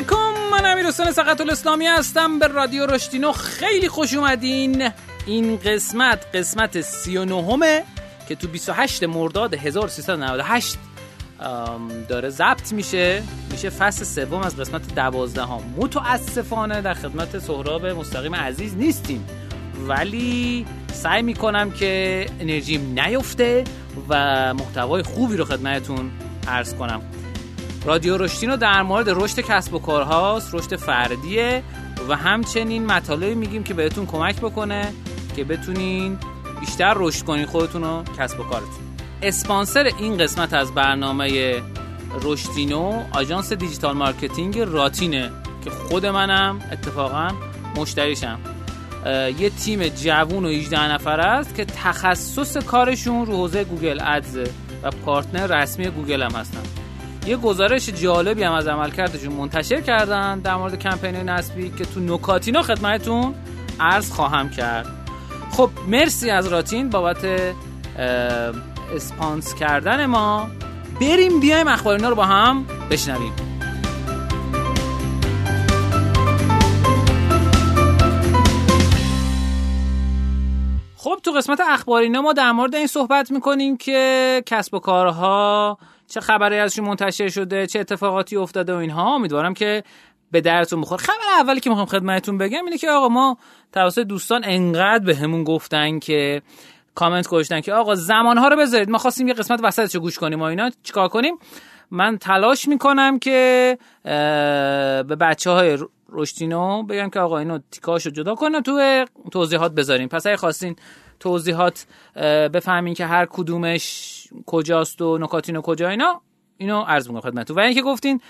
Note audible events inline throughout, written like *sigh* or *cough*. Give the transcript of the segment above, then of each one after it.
علیکم من امیر حسین سقط الاسلامی هستم به رادیو رشتینو. خیلی خوش اومدین. این قسمت قسمت 39 که تو 28 مرداد 1398 داره ضبط میشه. میشه فصل سوم از قسمت 12 ها متاسفانه در خدمت سهراب مستقیم عزیز نیستیم. ولی سعی می‌کنم که انرژیم نیفته و محتوای خوبی رو خدمتتون عرض کنم. رادیو رشدینو در مورد رشد کسب و کارهاست رشد فردیه و همچنین مطالبی میگیم که بهتون کمک بکنه که بتونین بیشتر رشد کنین خودتون و کسب و کارتون. اسپانسر این قسمت از برنامه رشدینو آژانس digital marketing راتینه که خود منم اتفاقا مشتریشم. یه تیم جوون و 18 نفر است که تخصص کارشون رو حوزه گوگل Ads ه و partner رسمی گوگل هم هستن. یه گزارش جالبی هم از عملکردشون منتشر کردن در مورد کمپین نصبی که تو نکاتینا خدمتتون عرض خواهم کرد. خب مرسی از راتین بابت اسپانسر کردن ما. بریم بیایم اخبارینا رو با هم بشنویم. خب تو قسمت اخبارینا ما در مورد این صحبت می‌کنیم که کسب و کارها چه خبری ازشون منتشر شده چه اتفاقاتی افتاده و اینها. امیدوارم که به درتون بخور خبر اولی که می‌خوام خدمتتون بگم اینه که آقا ما توسط دوستان انقدر به گفتن که کامنت گذاشتن که آقا زمانها رو بذارید. ما خواستیم یه قسمت وسطش گوش کنیم و اینا. چیکار کنیم؟ من تلاش می‌کنم که به بچه های رشتینو بگم که آقا اینو تیکاشو جدا کنه تو توضیحات بذاریم. پس اگه خواستین توضیحات بفهمین که هر کدومش کجاست و نکاتین کجا اینا اینو عرض می‌کنم خدمتتون. و اینکه گفتین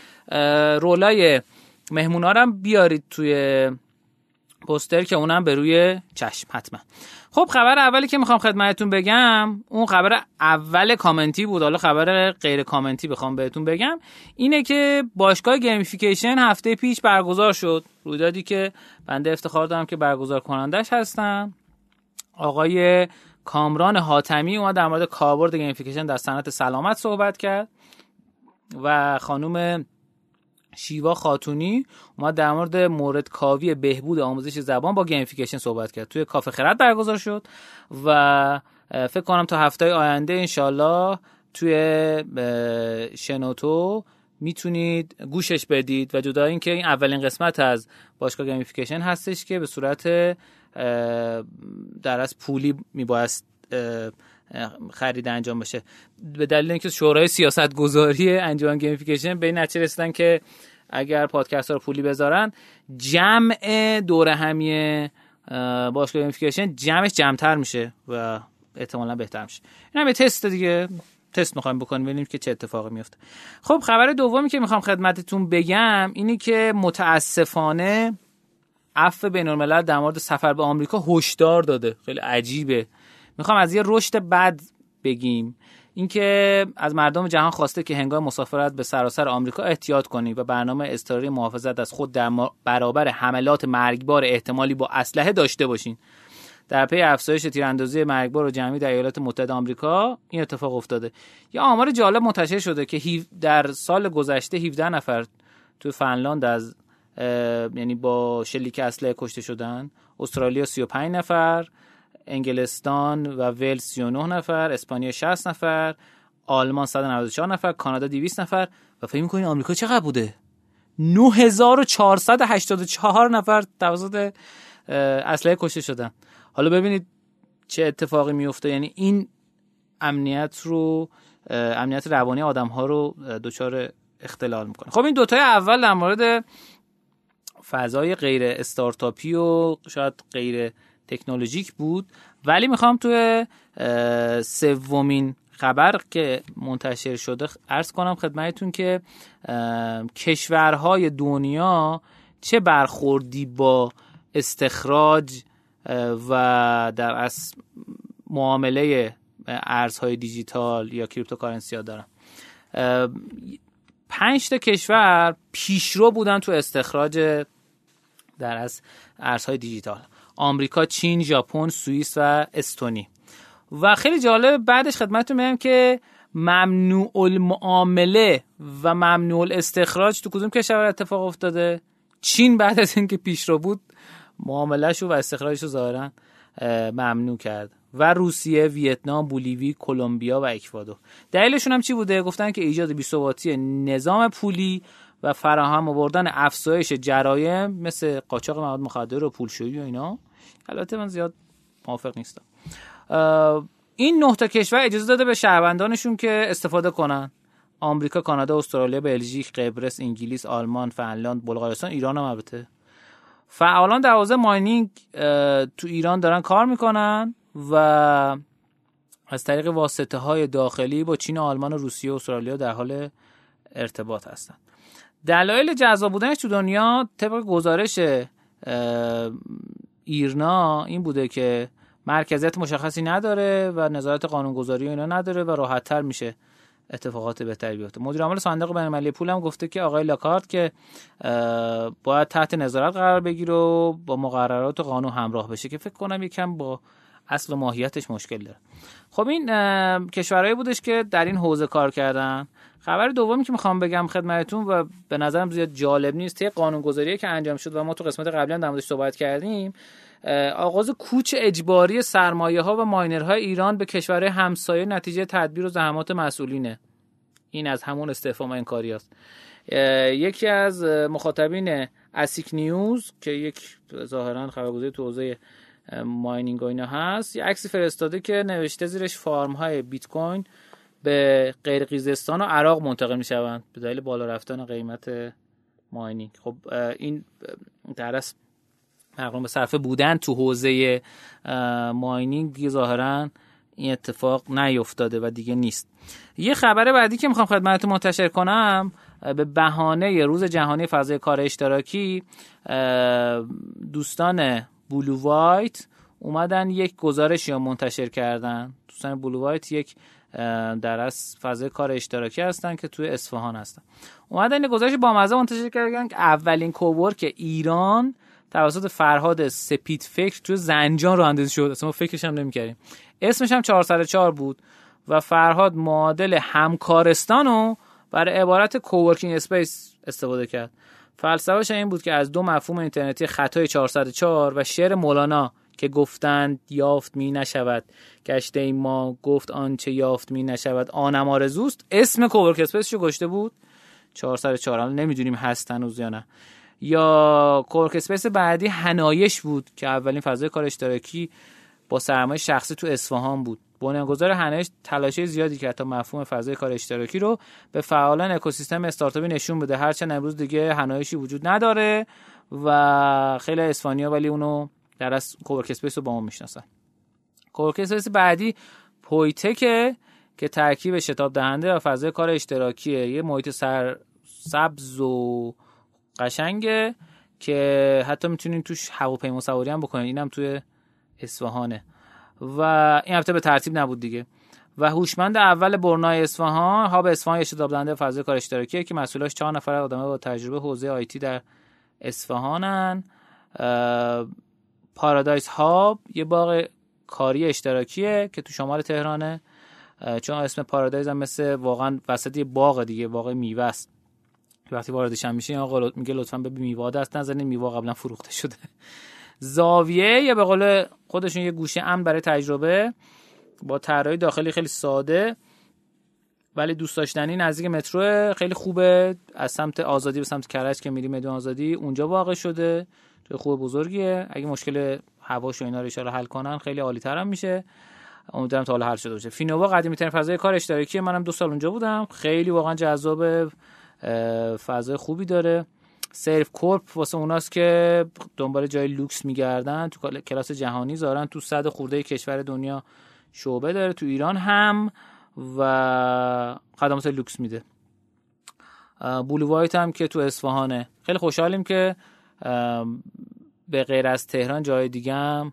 رولای مهمونا رو بیارید توی پوستر که اونم به روی چشم حتما. خب خبر اولی که می‌خوام خدمتتون بگم اون خبر اول کامنتی بود. حالا خبر غیر کامنتی بخوام بهتون بگم. اینه که باشگاه gamification هفته پیش برگزار شد. رویدادی که بنده افتخار دارم که برگزار کنندش هستم. آقای کامران حاتمی اومد در مورد کاربرد gamification در صنعت سلامت صحبت کرد و خانم شیوا خاتونی اومد در مورد مورد کاوی بهبود آموزش زبان با gamification صحبت کرد. توی کافه خرد برگزار شد و فکر کنم تا هفته آینده انشالله توی شنوتو می‌تونید گوشش بدید و جدا اینکه این اولین قسمت از باشگاه gamification هستش که به صورت در واقع پولی میبایست خرید انجام بشه. به دلیل اینکه شورای سیاست گذاری انجمن gamification به این نتیجه رسیدن که اگر پادکست ها رو پولی بذارن جمع دور همیه باشگاه gamification جمعش جمعتر میشه و احتمالا بهتر میشه. این هم یه تست دیگه. تست می‌خوایم بکنیم ببینیم که چه اتفاقی میفته خب خبر دومی که می‌خوام خدمتتون بگم اینی که متاسفانه عفو بین الملل در مورد سفر به آمریکا هشدار داده. خیلی عجیبه. می‌خوام از یه رشد بد بگیم. اینکه از مردم جهان خواسته که هنگام مسافرت به سراسر آمریکا احتیاط کنید و برنامه استراری محافظت از خود در برابر حملات مرگبار احتمالی با اسلحه داشته باشین. در پی افزایش تیراندازی مرگبار و جمعی در ایالات متحده آمریکا این اتفاق افتاده. یه آمار جالب منتشر شده که در سال گذشته 17 نفر تو فنلاند از یعنی با شلیک اسلحه کشته شدن. استرالیا 35 نفر انگلستان و ولز 39 نفر اسپانیا 60 نفر آلمان 194 نفر کانادا 200 نفر. و فکر می‌کنید آمریکا چقدر بوده؟ 9484 نفر توسط اسلحه کشته شدن. حالا ببینید چه اتفاقی میفته یعنی این امنیت رو امنیت روانی آدم ها رو دچار اختلال می‌کنه. خب این دوتای اول در مورد فضای غیر استارتاپی و شاید غیر تکنولوژیک بود. ولی می‌خوام توی سومین خبر که منتشر شده ارز کنم خدمتتون که کشورهای دنیا چه برخوردی با استخراج و در واقع معامله ارزهای دیجیتال یا cryptocurrency ها دارن. پنج تا کشور پیشرو بودن تو استخراج در واقع ارزهای دیجیتال. آمریکا، چین، ژاپن، سوئیس و استونی. و خیلی جالب بعدش خدمتتون میگم که ممنوع المعامله و ممنوع الاستخراج تو کدوم کشور اتفاق افتاده؟ چین بعد از اینکه پیشرو بود معاملهشو و استخراجشو ظاهرا ممنوع کرد. و روسیه، ویتنام، بولیوی، کلمبیا و اکوادور. دلیلشون هم چی بوده؟ گفتن که ایجاد بی‌ثباتی نظام پولی و فراهم آوردن افزایش جرایم مثل قاچاق مواد مخدر و پولشویی و اینا. البته من زیاد موافق نیستم. این نه تا کشور اجازه داده به شهروندانشون که استفاده کنن. آمریکا، کانادا، استرالیا، بلژیک، قبرس، انگلیس، آلمان، فنلاند، بلغارستان، ایران هم البته فعالان در حوزه ماینینگ تو ایران دارن کار می‌کنن و از طریق واسطه های داخلی با چین و آلمان و روسیه و استرالیا در حال ارتباط هستن دلایل جذاب بودنش تو دنیا طبق گزارش ایرنا این بوده که مرکزیت مشخصی نداره و نظارت قانونگذاری و اینا نداره و راحتتر میشه اتفاقات بهتری بیفته. مدیر عامل صندوق بین‌المللی پول هم گفته که آقای لاکارت که باید تحت نظارت قرار بگیره و با مقررات و قانون همراه بشه که فکر کنم یکم با اصل و ماهیتش مشکل داره. خب این کشورهایی بودش که در این حوزه کار کردن. خبر دومی که می‌خوام بگم خدمتتون و به نظرم زیاد جالب نیست طی قانونگذاری که انجام شد و ما تو قسمت قبلی هم در صحبت کردیم آغاز کوچ اجباری سرمایه ها و ماینرهای ایران به کشورهای همسایه نتیجه تدبیر و زحمات مسئولینه. این از همون استفهام انکاری است یکی از مخاطبین اسیک نیوز که یک ظاهرا خبرگزاری تو حوزه ماینینگ و اینا هست. یه عکسی فرستاده که نوشته زیرش فارم های بیت کوین به قرقیزستان و عراق منتقل می شوند به دلیل بالا رفتن قیمت ماینینگ. خب این درس مقرون به صرفه بودن تو حوزه ماینینگ ظاهرا این اتفاق نیفتاده و دیگه نیست. یه خبر بعدی که می‌خوام خدمتتون منتشر کنم به بهانه روز جهانی فضای کار اشتراکی دوستان بلو وایت اومدن یک گزارشی رو منتشر کردن. دوستان بلو وایت یک در از فضای کار اشتراکی هستن که توی اصفهان هستن. اومدن این گزارش با مزه منتشر کردن که اولین cowork ایران توسط فرهاد سپید فکر توی زنجان راه‌اندازی شد. اصلا ما فکرش هم نمی‌کردیم. اسمش هم 404 بود و فرهاد معادل همکارستان رو برای عبارت coworking space استفاده کرد. فلسفهش این بود که از دو مفهوم اینترنتی خطای 404 و شعر مولانا که گفتند یافت می نشود. گشته‌ایم ما گفت آنچه یافت می نشود. آنم آرزوست. اسم cowork space رو گذاشته بود 404 نمی‌دونیم هست هنوز یا نه. یا cowork space بعدی هنایش بود که اولین فضای کار اشتراکی با سرمایه شخصی تو اصفهان بود. بنیانگذار هنایش تلاش زیادی کرد تا مفهوم فضای کار اشتراکی رو به فعالان اکوسیستم استارتاپی نشون بده. هرچند امروز دیگه هنایشی وجود نداره و خیلی اصفهانیا ولی اونو در واقع cowork space رو با ما می‌شناسن. cowork space بعدی پویتکه که ترکیب شتاب دهنده و فضای کار اشتراکیه. یه محیط سر سبز و قشنگه که حتی می‌تونین توش هواپیما سواری هم بکنین. اینم توی اصفهانه. و این هفته به ترتیب نبود دیگه. و هوشمند اول برنای اصفهان هاب اصفهان شتاب دهنده فضای کار اشتراکیه که مسئولاش چهار نفر آدم با تجربه حوزه آیتی در اصفهانن. پارادایس هاب یه باغ کاری اشتراکیه که تو شمال تهرانه. چون اسم پارادایز هم مثل واقعا وسط یه باغ دیگه باغ میوه است. وقتی واردش هم میشه آقا میگه لطفا به میوه دست نزنید میوه قبلا فروخته شده. زاویه یا به قول خودشون یه گوشه امن برای تجربه با طراحی داخلی خیلی ساده ولی دوست داشتنی نزدیک مترو خیلی خوبه. از سمت آزادی به سمت کرج که میری میدون آزادی اونجا واقع شده. توی خوب بزرگیه. اگه مشکل هواش و اینا رو حل کنن خیلی عالی هم میشه. امیدوارم تا حالا حل شده باشه. فینووا قدیمی ترین فضای کار اشتراکی منم دو سال اونجا بودم. خیلی واقعا جذاب فضای خوبی داره. Servcorp واسه اوناست که دنبال جای لوکس میگردن. تو کلاس جهانی دارن تو صد خورده کشور دنیا شعبه داره. تو ایران هم و خدمات لوکس میده. وایت هم که تو اصفهانه. خیلی خوشحالیم که به غیر از تهران جای دیگه هم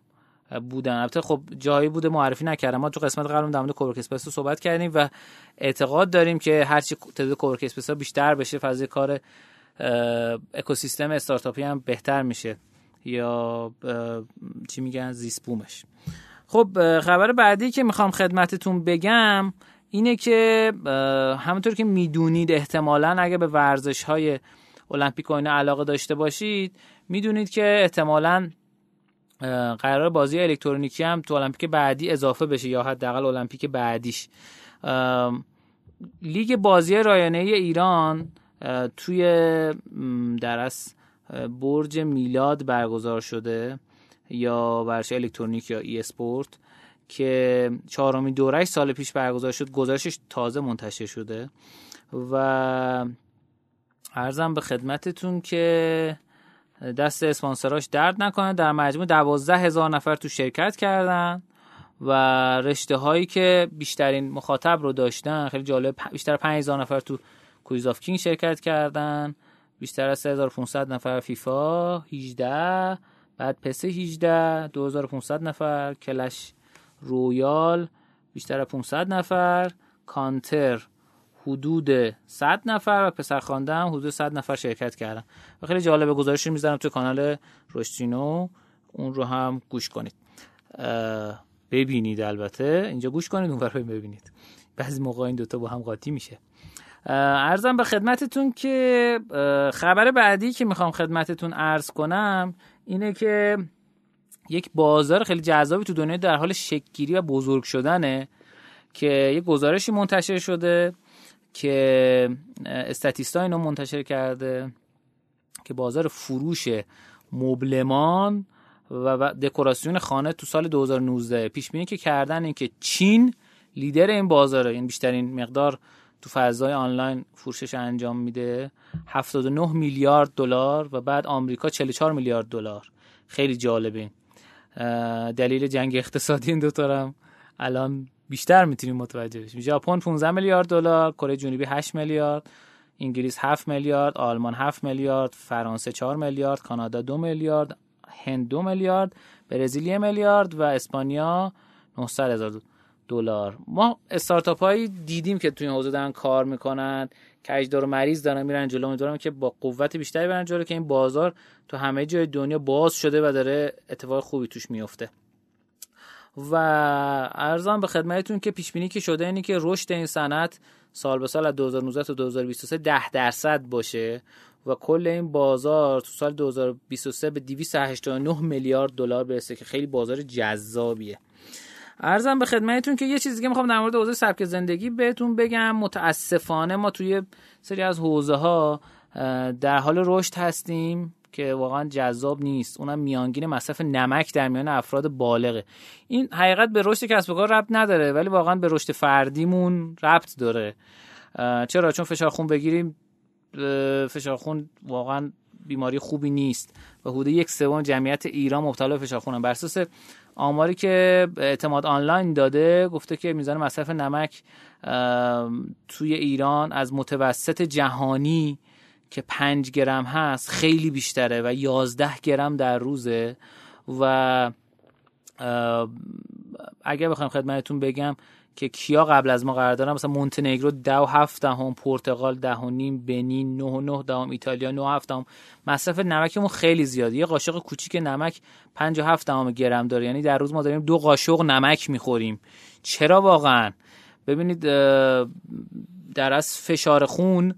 بودن. البته خب جایی بوده معرفی نکردم. ما تو قسمت قبل در مورد co-work space صحبت کردیم و اعتقاد داریم که هرچی تعداد space ها بیشتر بشه فضای کار اکوسیستم استارتاپی هم بهتر میشه. یا چی میگن؟ زیست بومش خب خبر بعدی که می‌خوام خدمتتون بگم اینه که همونطور که می‌دونید احتمالا اگه به ورزش های المپیک اینا علاقه داشته باشید می‌دونید که احتمالا قرار بازی الکترونیکی هم تو المپیک بعدی اضافه بشه یا حداقل المپیک بعدیش. لیگ بازی رایانه ایران توی درس برج میلاد برگزار شده یا ورزش الکترونیک یا ای اسپورت که چهارمین دورش سال پیش برگزار شد گزارشش تازه منتشر شده و عرضم به خدمتتون که دست اسپانسراش درد نکنه. در مجموع دوازده هزار نفر تو شرکت کردن و رشته هایی که بیشترین مخاطب رو داشتن خیلی جالب بیشتر 5000 نفر تو Quiz of Kings شرکت کردن. بیشتر از 3500 نفر فیفا 18 بعد پس 18 2500 نفر. کلش رویال بیشتر از 500 نفر. کانتر حدود 100 نفر. و پسر خواندم حدود 100 نفر شرکت کردن. و خیلی جالبه گزارش می‌ذارم تو کانال رشتینو. اون رو هم گوش کنید. ببینید البته. اینجا گوش کنید اون ببینید. بعضی موقع این دوتا با هم قاطی میشه. ارزم به خدمتتون که خبر بعدی که می‌خوام خدمتتون ارز کنم اینه که یک بازار خیلی جذابی تو دنیا در حال شکگیری و بزرگ شدنه که یک گزارشی منتشر شده که استاتیستا اینو منتشر کرده که بازار فروش مبلمان و دکوراسیون خانه تو سال 2019 پیش بینی که کردن این که چین لیدر این بازاره این بیشترین مقدار تو فضای آنلاین فروشش انجام میده. 79 میلیارد دلار و بعد آمریکا 44 میلیارد دلار. خیلی جالبه دلیل جنگ اقتصادی این دوتا الان بیشتر می‌تونیم متوجه بشیم. ژاپن 15 میلیارد دلار کره جنوبی 8 میلیارد انگلیس 7 میلیارد آلمان 7 میلیارد فرانسه 4 میلیارد کانادا 2 میلیارد هند 2 میلیارد برزیل میلیارد و اسپانیا 900 هزار دلار. ما استارتاپ هایی دیدیم که توی این حوزه دارن کار می‌کنن کجدار و مریض دارن میرن جلو. امیدوارم که با قوت بیشتری برن جلو که این بازار تو همه جای دنیا باز شده و داره اتفاق خوبی توش میفته و ارزم به خدمتتون که پیش بینی که شده اینی که رشد این صنعت سال به سال از 2019 تا 2023 10 درصد باشه و کل این بازار تو سال 2023 به 289 میلیارد دلار برسه که خیلی بازار جذابیه. ارزم به خدمتتون که یه چیزی دیگه می‌خوام در مورد حوزه سبک زندگی بهتون بگم. متاسفانه ما توی سری از حوزه ها در حال رشد هستیم که واقعا جذاب نیست. اونم میانگین مصرف نمک در میان افراد بالغه. این حقیقت به رشد کسب و کار ربط نداره ولی واقعا به رشد فردیمون ربط داره. چرا؟ چون فشار خون بگیریم فشار خون واقعا بیماری خوبی نیست. و حدود یک سوم جمعیت ایران مبتلا به فشار خون بر اساس آماری که اعتماد آنلاین داده گفته که میزان مصرف نمک توی ایران از متوسط جهانی که 5 گرم هست خیلی بیشتره و 11 گرم در روزه. و اگر بخوایم خدمتتون بگم که کیا قبل از ما قرار دارن؟ مثلا مونتنگرو ده و هفت دهم پرتغال ده و نیم بنین نه و نه دهم ایتالیا نه و هفت دهم. مصرف نمکمون خیلی زیاده یه قاشق کوچیک نمک پنج و هفت دهم گرم داره. یعنی در روز ما داریم دو قاشق نمک می‌خوریم. چرا واقعا؟ ببینید در از فشار خون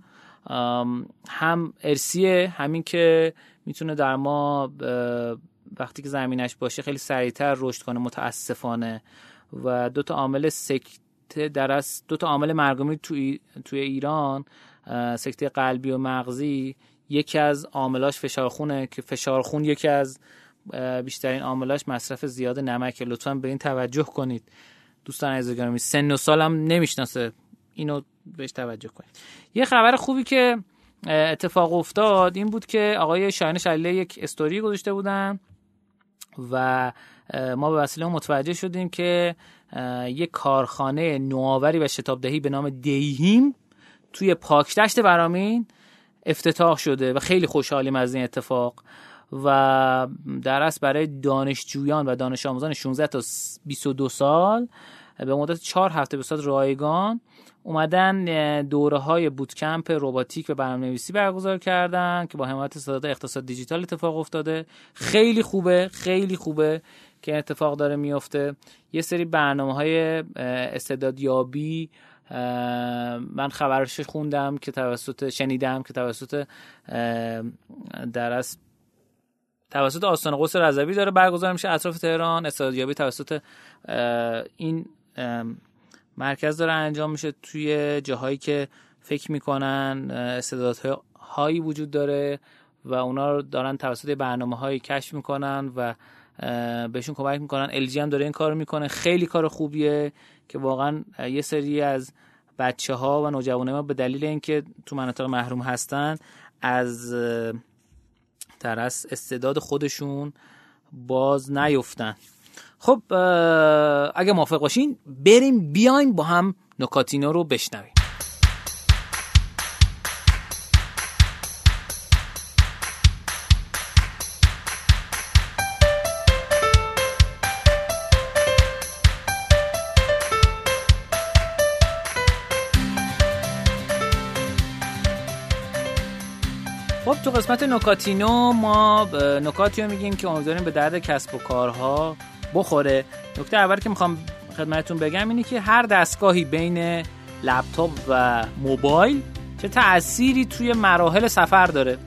هم ارسیه همین که می‌تونه در ما وقتی که زمینش باشه خیلی سریعتر رشد کنه متاسفانه. و دو تا عامل سکته در از دو تا عامل مرگومی توی توی ایران سکته قلبی و مغزی. یکی از عاملاش فشار خونه که فشار خون یکی از بیشترین عاملاش مصرف زیاد نمک لطفا به این توجه کنید. دوستان عزیز گرامی سن و سالم نمی‌شناسه. اینو بهش توجه کنید. یه خبر خوبی که اتفاق افتاد این بود که آقای شاهین شلیله یک استوری گذاشته بودن. و ما به وسیله متوجه شدیم که یک کارخانه نوآوری و شتابدهی به نام دیهیم توی پاکدشت برامین افتتاح شده و خیلی خوشحالیم از این اتفاق و در اصل برای دانشجویان و دانش آموزان 16 تا 22 سال به مدت 4 هفته به صورت رایگان اومدن دوره های بوتکمپ روباتیک و برنامه نویسی برگزار کردن که با حمایت صداد اقتصاد دیجیتال اتفاق افتاده. خیلی خوبه خیلی خوبه که اتفاق داره میفته یه سری برنامه های استعدادیابی من خبرش خوندم که توسط شنیدم که توسط در توسط آستان قدس رضوی داره برگزار میشه. اطراف تهران استعدادیابی توسط این مرکز داره انجام میشه توی جاهایی که فکر می‌کنن استعدادهایی وجود داره و اونا رو دارن توسط برنامه هایی کشف می‌کنن و بهشون کمک می‌کنن. الژی هم داره این کار می‌کنه. خیلی کار خوبیه که واقعا یه سری از بچه ها و نوجوانه ما به دلیل اینکه تو مناطق محروم هستن از در استعداد خودشون باز نیفتن. خب اگه موافق باشین بریم بیایم با هم نکاتینا رو بشنویم. خب تو قسمت نکاتینو ما نکاتی میگیم که امیدواریم به درد کسب و کارها بخوره. نکته اول که می‌خوام خدمتتون بگم اینه که هر دستگاهی بین لپتاپ و موبایل چه تأثیری توی مراحل سفر داره.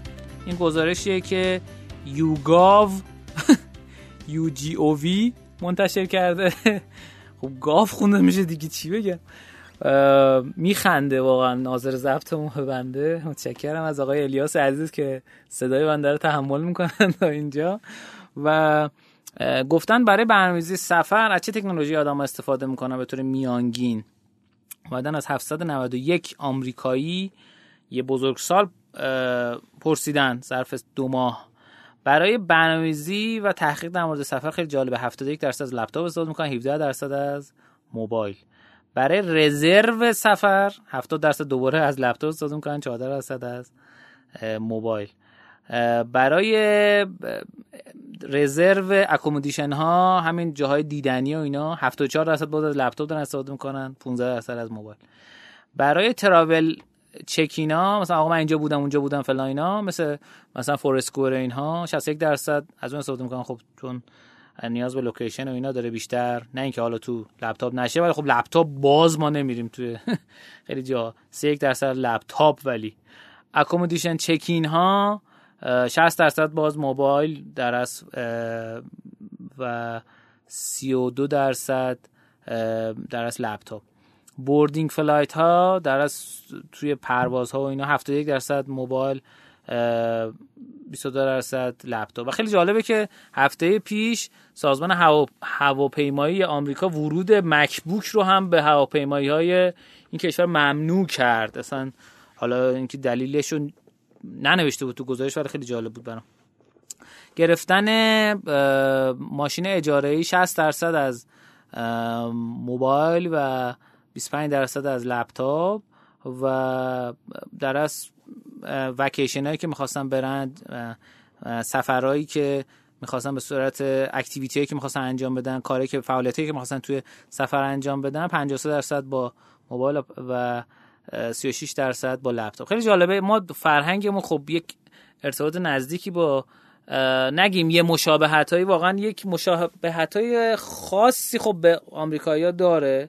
این گزارشیه که یوگاو *laughs* یو جی او وی منتشر کرده. *laughs* خب گاف خونده میشه دیگه چی بگم؟ میخنده واقعا ناظر ضبطمون بنده. متشکرم از آقای الیاس عزیز که صدای بنده رو تحمل می‌کنن *laughs* تا اینجا. و گفتن برای برنامه‌ریزی سفر از چه تکنولوژی آدم استفاده می‌کنن؟ به طور میانگین. بعدن از 791 آمریکایی یه بزرگسال پرسیدن ظرف دو ماه. برای برنامه‌ریزی و تحقیق در مورد سفر خیلی جالبه. 71 درصد از لپتاپ استفاده می‌کنن 17 درصد از موبایل. برای رزرو سفر 70 درصد دوباره از لپتاپ استفاده می‌کنن 14 درصد از موبایل. برای رزرو accommodation ها همین جاهای دیدنی و اینا 74 درصد بود از لپتاپ دارن استفاده می‌کنن 15 درصد از موبایل. برای travel check-in ا مثلا آقا من اینجا بودم اونجا بودم فلان اینا مثل مثلا Foursquare اینها 61 درصد از اون استفاده می‌کنن. خب چون نیاز به location و اینا داره بیشتر نه اینکه حالا تو لپتاپ نشه ولی خب لپتاپ باز ما نمیریم توی *laughs* خیلی جا 31 درصد لپتاپ ولی. accommodation check-in ها 60 درصد باز موبایل در واقع و 32 درصد در واقع لپتاپ. boarding flight ها در واقع توی پرواز ها و اینا 71 درصد موبایل 22 درصد لپتاپ. و خیلی جالبه که هفته پیش سازمان هوا... هواپیمایی آمریکا ورود مکبوک رو هم به هواپیمایی های این کشور ممنوع کرد. اصلا حالا اینکه دلیلش رو ننوشته بود تو گزارش ولی خیلی جالب بود برام. گرفتن ماشین اجاره ای 60 درصد از موبایل و 25 درصد از لپتاپ و در از وکیشن هایی که می‌خواستن برند سفرهایی که می‌خواستن به صورت اکتیویتی هایی که می‌خواستن انجام بدن کاری که فعالیتی که می‌خواستن توی سفر انجام بدن 53 درصد با موبایل و 36 درصد با لپتاپ. خیلی جالبه ما فرهنگمون خب یک ارتباط نزدیکی با نگیم یه مشابهت هایی واقعا یک مشابهت های خاصی خب به آمریکایی‌ها داره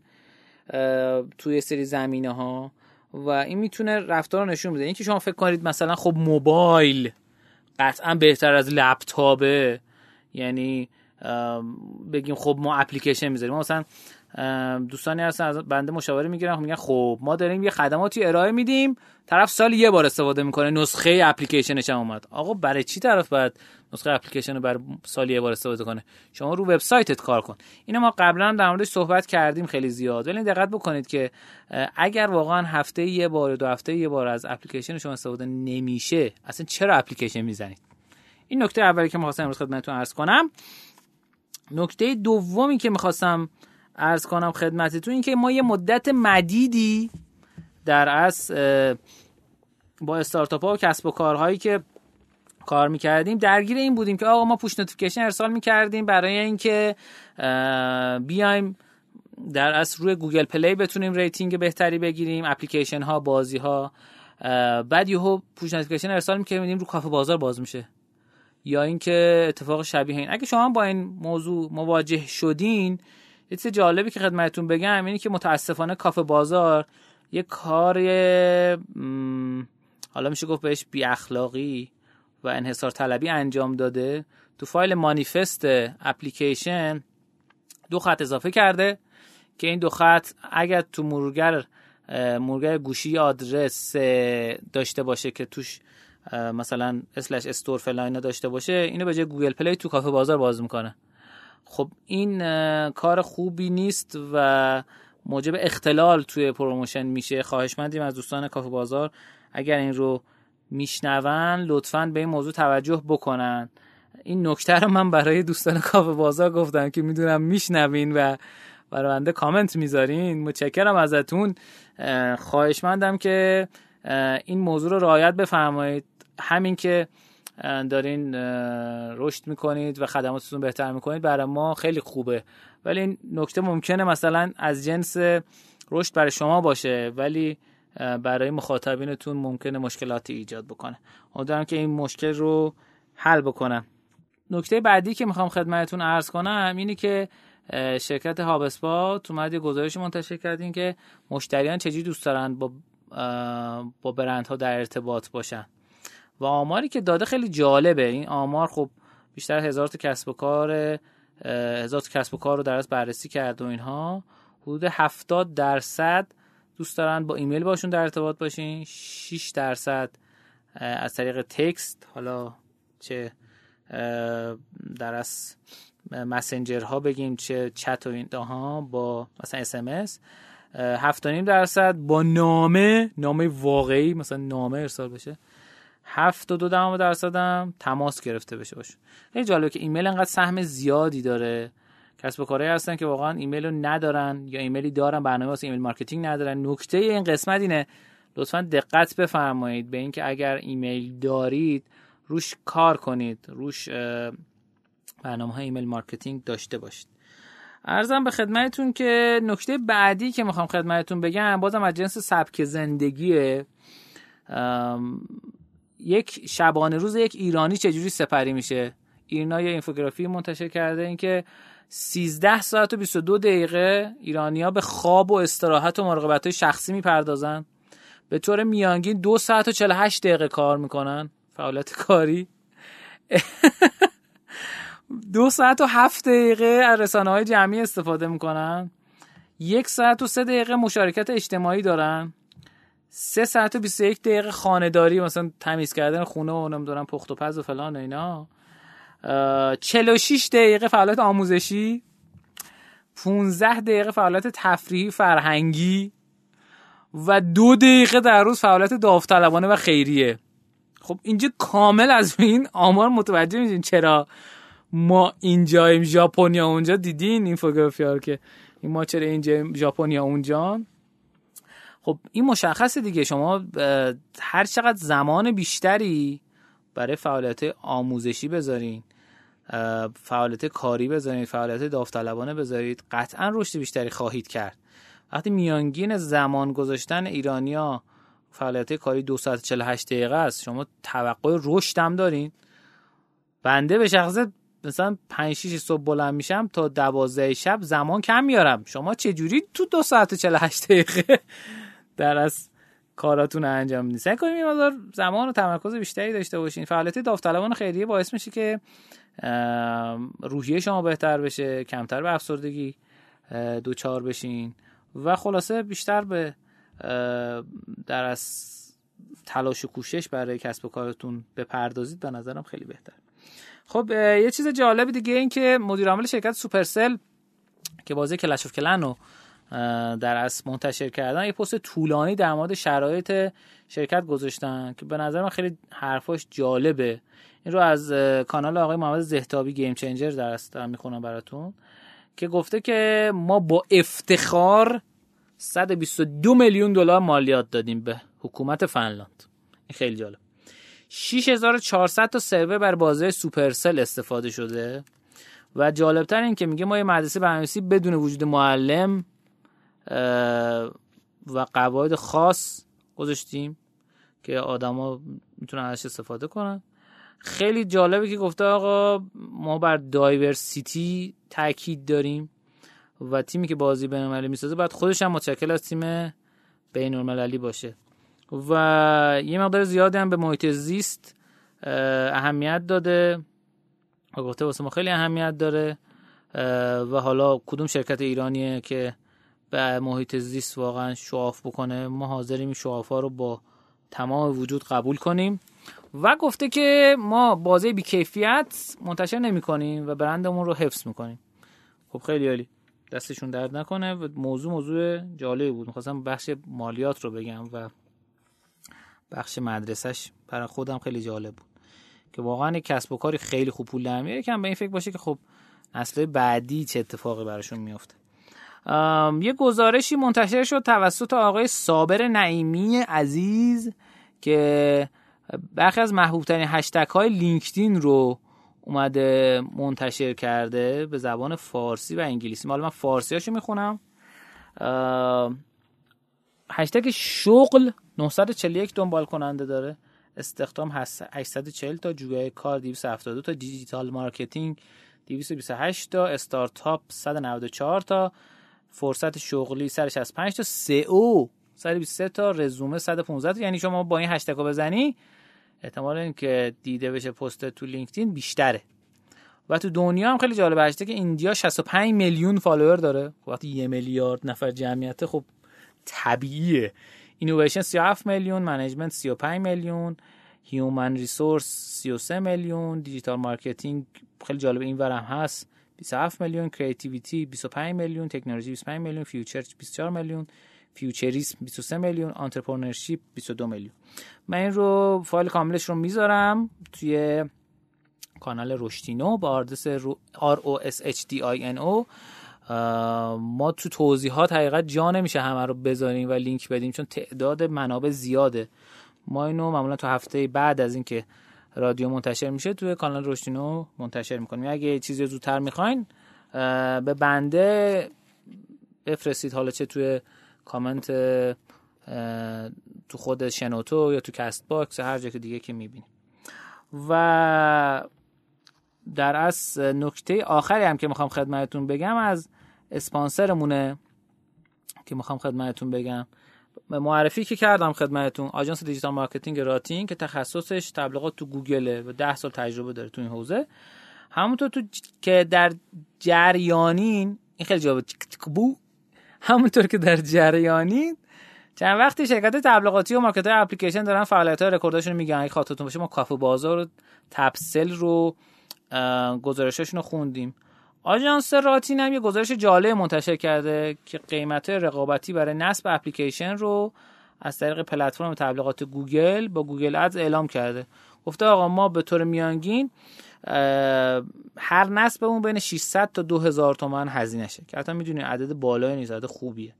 توی سری زمینه ها و این می‌تونه رفتار رو نشون بده. اینکه شما فکر کنید مثلا خب موبایل قطعا بهتر از لپتاپه یعنی بگیم خب ما اپلیکیشن می‌ذاریم. مثلا دوستانی هستن از بنده مشاوره می‌گیرن. میگن خب ما داریم یه خدماتی ارائه میدیم. طرف سال یه بار استفاده می‌کنه. نسخه اپلیکیشنش هم اومد. آقا برای چی طرف باید نسخه اپلیکیشن رو برای سال یه بار استفاده کنه؟ شما رو وبسایتت کار کن. اینو ما قبلا در موردش صحبت کردیم خیلی زیاد. ولی دقت بکنید که اگر واقعا هفته یه بار دو هفته یه بار از اپلیکیشن شما استفاده نمیشه اصلا چرا اپلیکیشن می‌زنید؟ این نکته اولی که می‌خواستم امروز خدمتتون عرض کنم. نکته دومی که می‌خواستم عرض کنم خدمتتون این که ما یه مدت مدیدی در واقع با استارتاپ ها و کسب و کارهایی که کار می‌کردیم درگیر این بودیم که آقا ما push notification ارسال می‌کردیم برای اینکه بیایم در واقع روی Google Play بتونیم rating بهتری بگیریم اپلیکیشن ها بازی ها بعد یهو push notification ارسال می‌کردیم رو کافه بازار باز میشه. یا اینکه اتفاق شبیه این. اگه شما با این موضوع مواجه شدین یه چیز جالبی که خدمتتون بگم اینه که متاسفانه کافه بازار یه کار حالا میشه گفت بهش بی اخلاقی و انحصار طلبی انجام داده. تو فایل مانیفست اپلیکیشن دو خط اضافه کرده که این دو خط اگر تو مرورگر مرورگر گوشی آدرس داشته باشه که توش مثلا slash store فلان اینا داشته باشه اینو به جای Google Play تو کافه بازار باز می‌کنه. خب این کار خوبی نیست و موجب اختلال توی promotion میشه. خواهشمندیم از دوستان کافه بازار اگر این رو میشنون لطفا به این موضوع توجه بکنن. این نکته رو من برای دوستان کافه بازار گفتم که می‌دونم میشنوین و برای بنده کامنت می‌ذارین. متشکرم ازتون. خواهشمندم که این موضوع رو رعایت بفرمایید. همین که دارین رشد می‌کنید و خدماتتون بهتر می‌کنید. برای ما خیلی خوبه. ولی این نکته ممکنه مثلا از جنس رشد برای شما باشه ولی برای مخاطبینتون ممکنه مشکلاتی ایجاد بکنه. امیدوارم که این مشکل رو حل بکنم. نکته بعدی که می‌خوام خدمتتون عرض کنم اینه که شرکت هابسپا تو اومد گزارش منتشر کردین که مشتریان چجوری دوست دارن با با برندها در ارتباط باشن. و آماری که داده خیلی جالبه. این آمار خب بیشتر هزار تا کسب و کار هزار تا کسب و کار رو در واقع بررسی کرد و اینها. حدود 70 درصد دوست دارن با ایمیل باشون در ارتباط باشین. 6 درصد از طریق text حالا چه در از مسنجر ها بگیم چه چت و این ها با مثلا اس ام اس هفت درصد با نامه نامه واقعی مثلا نامه ارسال بشه. هفت و دو دهم درصد هم تماس گرفته بشه باشه. خیلی جالبه که ایمیل انقدر سهم زیادی داره. کسب و کارهایی هستن که واقعا ایمیل رو ندارن یا ایمیلی دارن برنامه واسه email marketing ندارن. نکته این قسمت اینه لطفا دقت بفرمایید به اینکه اگر ایمیل دارید روش کار کنید روش برنامه های email marketing داشته باشید. عرضم به خدمتتون که نکته بعدی که می‌خوام خدمتتون بگم بازم از جنس سبک زندگیه. یک شبانه روز یک ایرانی چجوری سپری میشه؟ ایرنا یه اینفوگرافی منتشر کرده اینکه 13 ساعت و 22 دقیقه ایرانیا به خواب و استراحت و مراقبت های شخصی می‌پردازن. به طور میانگین دو ساعت و 48 دقیقه کار می‌کنن. فعالیت کاری. *laughs* دو ساعت و هفت دقیقه از رسانه های جمعی استفاده می‌کنن. یک ساعت و سه دقیقه مشارکت اجتماعی دارن. سه ساعت و 21 دقیقه خانهداری مثلا تمیز کردن خونه و نمی‌دونم پخت و پز و فلان و اینا. 46 دقیقه فعالیت آموزشی 15 دقیقه فعالیت تفریحی فرهنگی و دو دقیقه در روز فعالیت داوطلبانه و خیریه. خب اینجا کامل از این آمار متوجه میشین چرا ما اینجاییم ژاپنیا اونجا؟ دیدین این فوتوگرافی که این ما چرا اینجا ژاپنیا اونجا؟ خب این مشخصه دیگه. شما هر چقدر زمان بیشتری برای فعالیت آموزشی بذارین فعالیت کاری بذارید فعالیت داوطلبانه بذارید قطعا رشد بیشتری خواهید کرد. وقتی میانگین زمان گذاشتن ایرانیا فعالیت کاری 248 دقیقه است شما توقع رشد هم دارین. بنده به شخصه مثلا 5 6 صبح بلند میشم تا 12 شب زمان کم میارم. شما چه جوری تو 2 ساعت و 48 دقیقه در از کاراتون انجام میدین سعی کنیم یه زمان و تمرکز بیشتری داشته باشین. فعالیت داوطلبان خیریه باعث میشه که روحیه شما بهتر بشه کمتر به افسردگی دوچار بشین و خلاصه بیشتر به در از تلاش و کوشش برای کسب و کارتون بپردازید. به نظرم خیلی بهتر. خب یه چیز جالب دیگه این که مدیر عامل شرکت Supercell که بازی Clash of Clans رو در واقع منتشر کردن. یه پست طولانی در مورد شرایط شرکت گذاشتن که به نظر من خیلی حرفاش جالبه. این رو از کانال آقای محمد زهتابی Game Changer درست می‌خونم براتون که گفته که ما با افتخار 122 میلیون دلار مالیات دادیم به حکومت فنلاند. این خیلی جالب. 6400 تا سرور بر بازه سوپرسل استفاده شده و جالبتر این که میگه ما یه مدرسه برنامه‌نویسی بدون وجود معلم و قواعد خاص گذاشتیم که آدما می‌تونن ازش استفاده کنن. خیلی جالبه که گفته آقا ما بر دایورسیتی تاکید داریم و تیمی که بازی بین المللی می‌سازه باید خودش هم متشکل از تیم بین المللی باشه. و یه مقدار زیادی هم به محیط زیست اهمیت داده و گفته واسه ما خیلی اهمیت داره و حالا کدوم شرکت ایرانیه که به محیط زیست واقعا شواف بکنه. ما حاضریم این شواف ها رو با تمام وجود قبول کنیم. و گفته که ما بازه بیکیفیت منتشر نمی کنیم و برندمون رو حفظ می‌کنیم. خب خیلی عالی. دستشون درد نکنه و موضوع موضوع جالبی بود. می‌خواستم بخش مالیات رو بگم و بخش مدرسهش برای خودم خیلی جالب بود. که واقعا کسب و کاری خیلی خوب پول در میاره. کم به این فکر باشه که خب نسل بعدی چه اتفاقی براشون میفته یه گزارشی منتشر شد توسط آقای صابر نعیمی عزیز که برخی از محبوب ترین هشتگ های لینکدین رو اومده منتشر کرده به زبان فارسی و انگلیسی. حالا من فارسی هاشو می‌خونم هشتگ شغل 941 دنبال کننده داره. استخدام 840 تا جویای کار 272 تا digital marketing 228 تا استارتاپ 194 تا فرصت شغلی 165 تا سئو 123 تا رزومه 115 تا. یعنی شما با این هشتگ بزنی احتمال اینکه دیده بشه پست تو لینکدین بیشتره. و تو دنیا هم خیلی جالبه هشتگ که India 65 میلیون follower داره. وقتی یه میلیارد نفر جمعیت خب طبیعیه. اینویشن 37 میلیون management 35 میلیون human resource 33 میلیون digital marketing خیلی جالب این ورم هست. 27 میلیون creativity 25 میلیون تکنولوژی 25 میلیون future 24 میلیون futurism 23 میلیون entrepreneurship 22 میلیون. من این رو فایل کاملش رو می‌ذارم توی کانال رشدینو با آدرس R O S H D I N O ما تو توضیحات حقیقت جا نمیشه همه رو بذاریم و لینک بدیم چون تعداد منابع زیاده. ما اینو معمولا تو هفته بعد از اینکه رادیو منتشر میشه توی کانال رشدینو منتشر می‌کنیم. اگه چیزی زودتر می‌خواین به بنده بفرستید. حالا چه توی کامنت تو خود شنوتو یا تو CastBox هر جا که دیگه که می‌بینیم. و در از نکته آخری هم که می‌خوام خدمتتون بگم از اسپانسرمونه که می‌خوام خدمتتون بگم. معرفی که کردم خدمتتون آژانس digital marketing راتین که تخصصش تبلیغات تو گوگله و ده سال تجربه داره تو این حوزه. همونطور تو که در جریانین این خیلی جواب بو. همونطور که در جریانین چند وقتی شرکت تبلیغاتی و market های اپلیکیشن دارن فعالیت های رکورداشون میگن. اگه خاطرتون باشه ما کافه بازار و تپسل رو گزارششون رو خوندیم. آژانس راتین هم یه گزارش جالب منتشر کرده که قیمت رقابتی برای نصب اپلیکیشن رو از طریق پلتفرم تبلیغات گوگل با Google Ads اعلام کرده. گفته آقا ما به طور میانگین هر نصب اون بین 600 تا 2000 تومن هزینه شه. که حتی می‌دونی عدد بالایی نیست عدد خوبیه.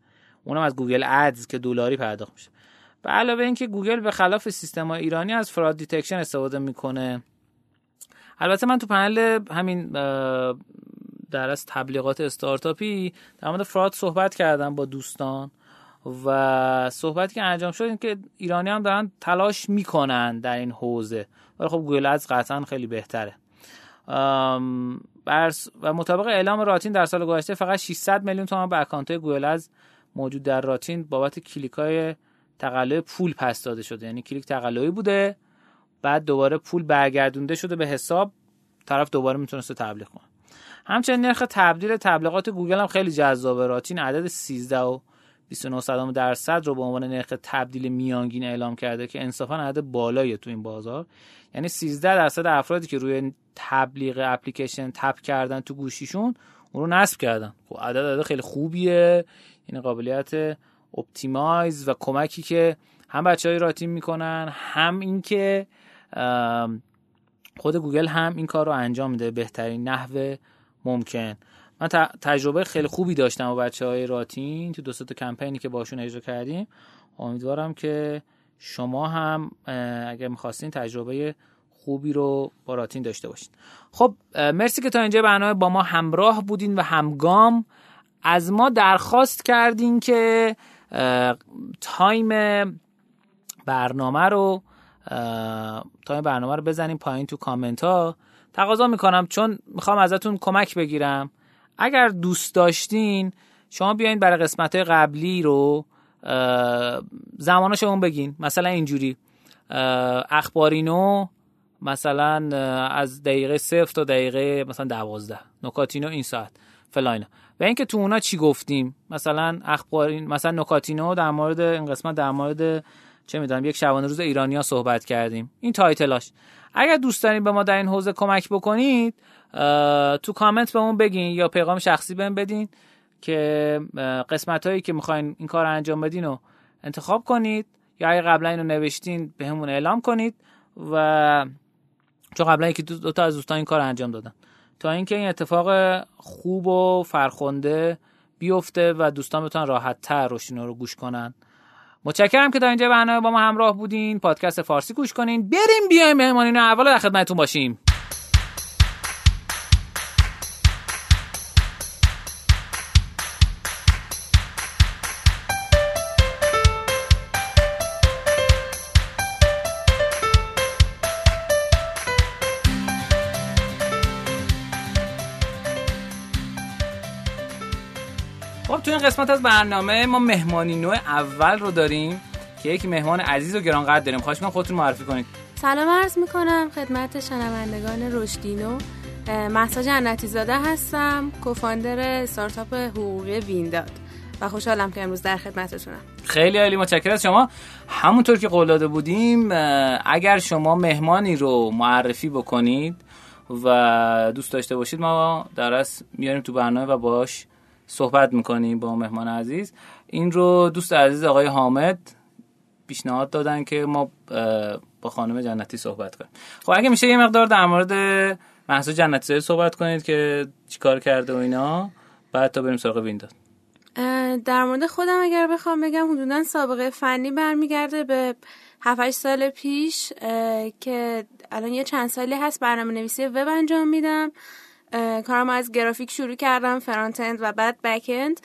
اونم از Google Ads که دلاری پرداخت میشه. به علاوه اینکه گوگل به خلاف سیستم ایرانی از fraud detection استفاده می‌کنه. البته من تو پنل همین در از تبلیغات استارتاپی در مورد fraud صحبت کردم با دوستان و صحبتی که انجام شد این که ایرانی هم دارن تلاش می‌کنن در این حوزه. ولی خب گوگل از قطعا خیلی بهتره. و مطابق اعلام راتین در سال گذشته فقط 600 میلیون تومان به اکانت گوگل از موجود در راتین بابت کلیک های تقلبی پول پس داده شده. یعنی کلیک تقلبی بوده بعد دوباره پول برگردونده شده به حساب طرف دوباره می‌تونسته تبلیغ کنه. همچنین نرخ تبدیل تبلیغات گوگل هم خیلی جذابه. راتین عدد 13 و 29 درصد رو به عنوان نرخ تبدیل میانگین اعلام کرده که انصافا عدد بالایی تو این بازار. یعنی 13 درصد افرادی که روی تبلیغ اپلیکیشن tap کردن تو گوشیشون اون رو نصب کردن. خب عدد عدد خیلی خوبیه. یعنی قابلیت optimize و کمکی که هم بچه های راتین می‌کنن هم اینکه خود گوگل هم این کار رو انجام میده. بهترین نحو ممکن. من تجربه خیلی خوبی داشتم با بچه های راتین تو دو تا کمپینی که باشون اجرا کردیم. امیدوارم که شما هم اگر می‌خواستین تجربه خوبی رو با راتین داشته باشین. خب مرسی که تا اینجا برنامه با ما همراه بودین و همگام. از ما درخواست کردین که time برنامه رو time برنامه رو بزنیم پایین تو کامنت ها. تقاضا می‌کنم چون می‌خوام ازتون کمک بگیرم. اگر دوست داشتین شما بیاین برای قسمت های قبلی رو زماناشو بگین. مثلا اینجوری اخبارینو مثلا از دقیقه صفر تا دقیقه مثلا دوازده نکاتینو این ساعت فلان اینا و اینکه تو اونا چی گفتیم؟ مثلا اخبارین مثلا نکاتینو در مورد این قسمت در مورد چه می‌دونم یک شبانه روز ایرانیا صحبت کردیم. این title اش. اگر دوست دارین به ما در این حوزه کمک بکنید تو کامنت بهمون بگین یا پیغام شخصی بهم بدین که قسمت هایی که می‌خواین این کار انجام بدین رو انتخاب کنید یا اگه قبلا اینو نوشتین به همون اعلام کنید و چون قبلا یکی دو, تا از دوستان این کار انجام دادن. تا اینکه این اتفاق خوب و فرخنده بیفته و دوستان بتونن راحت تر رو گوش کنن. متشکرم که تا اینجا برنامه با ما همراه بودین. پادکست فارسی گوش کنین. بریم بیایم مهمانین اول. در خدمتتون باشیم. قسمت از برنامه ما مهمانی نوع اول رو داریم که یک مهمان عزیز و گرانقدر داریم. خواهش می‌کنم خودتون معرفی کنید. سلام عرض می‌کنم خدمت شنوندگان رشدینو محسا جنتی زاده هستم کوفاندر استارتاپ حقوقی وینداد و خوشحالم که امروز در خدمتتونم. خیلی عالی متشکرم. از شما همونطور که قول داده بودیم اگر شما مهمانی رو معرفی بکنید و دوست داشته باشید ما در از میاریم تو برنامه و باش صحبت می‌کنیم با مهمان عزیز. این رو دوست عزیز آقای حامد پیشنهاد دادن که ما با خانم جنتی صحبت کنیم. خب اگه میشه یه مقدار در مورد محسا جنتی صحبت کنید که چیکار کرده و اینا. بعد تا بریم سراغ وینداد در مورد خودم اگر بخوام بگم حدودا سابقه فنی برمیگرده به 7 سال پیش که الان یه چند سالی هست برنامه نویسی وب انجام میدم. کارم از گرافیک شروع کردم front-end و بعد back-end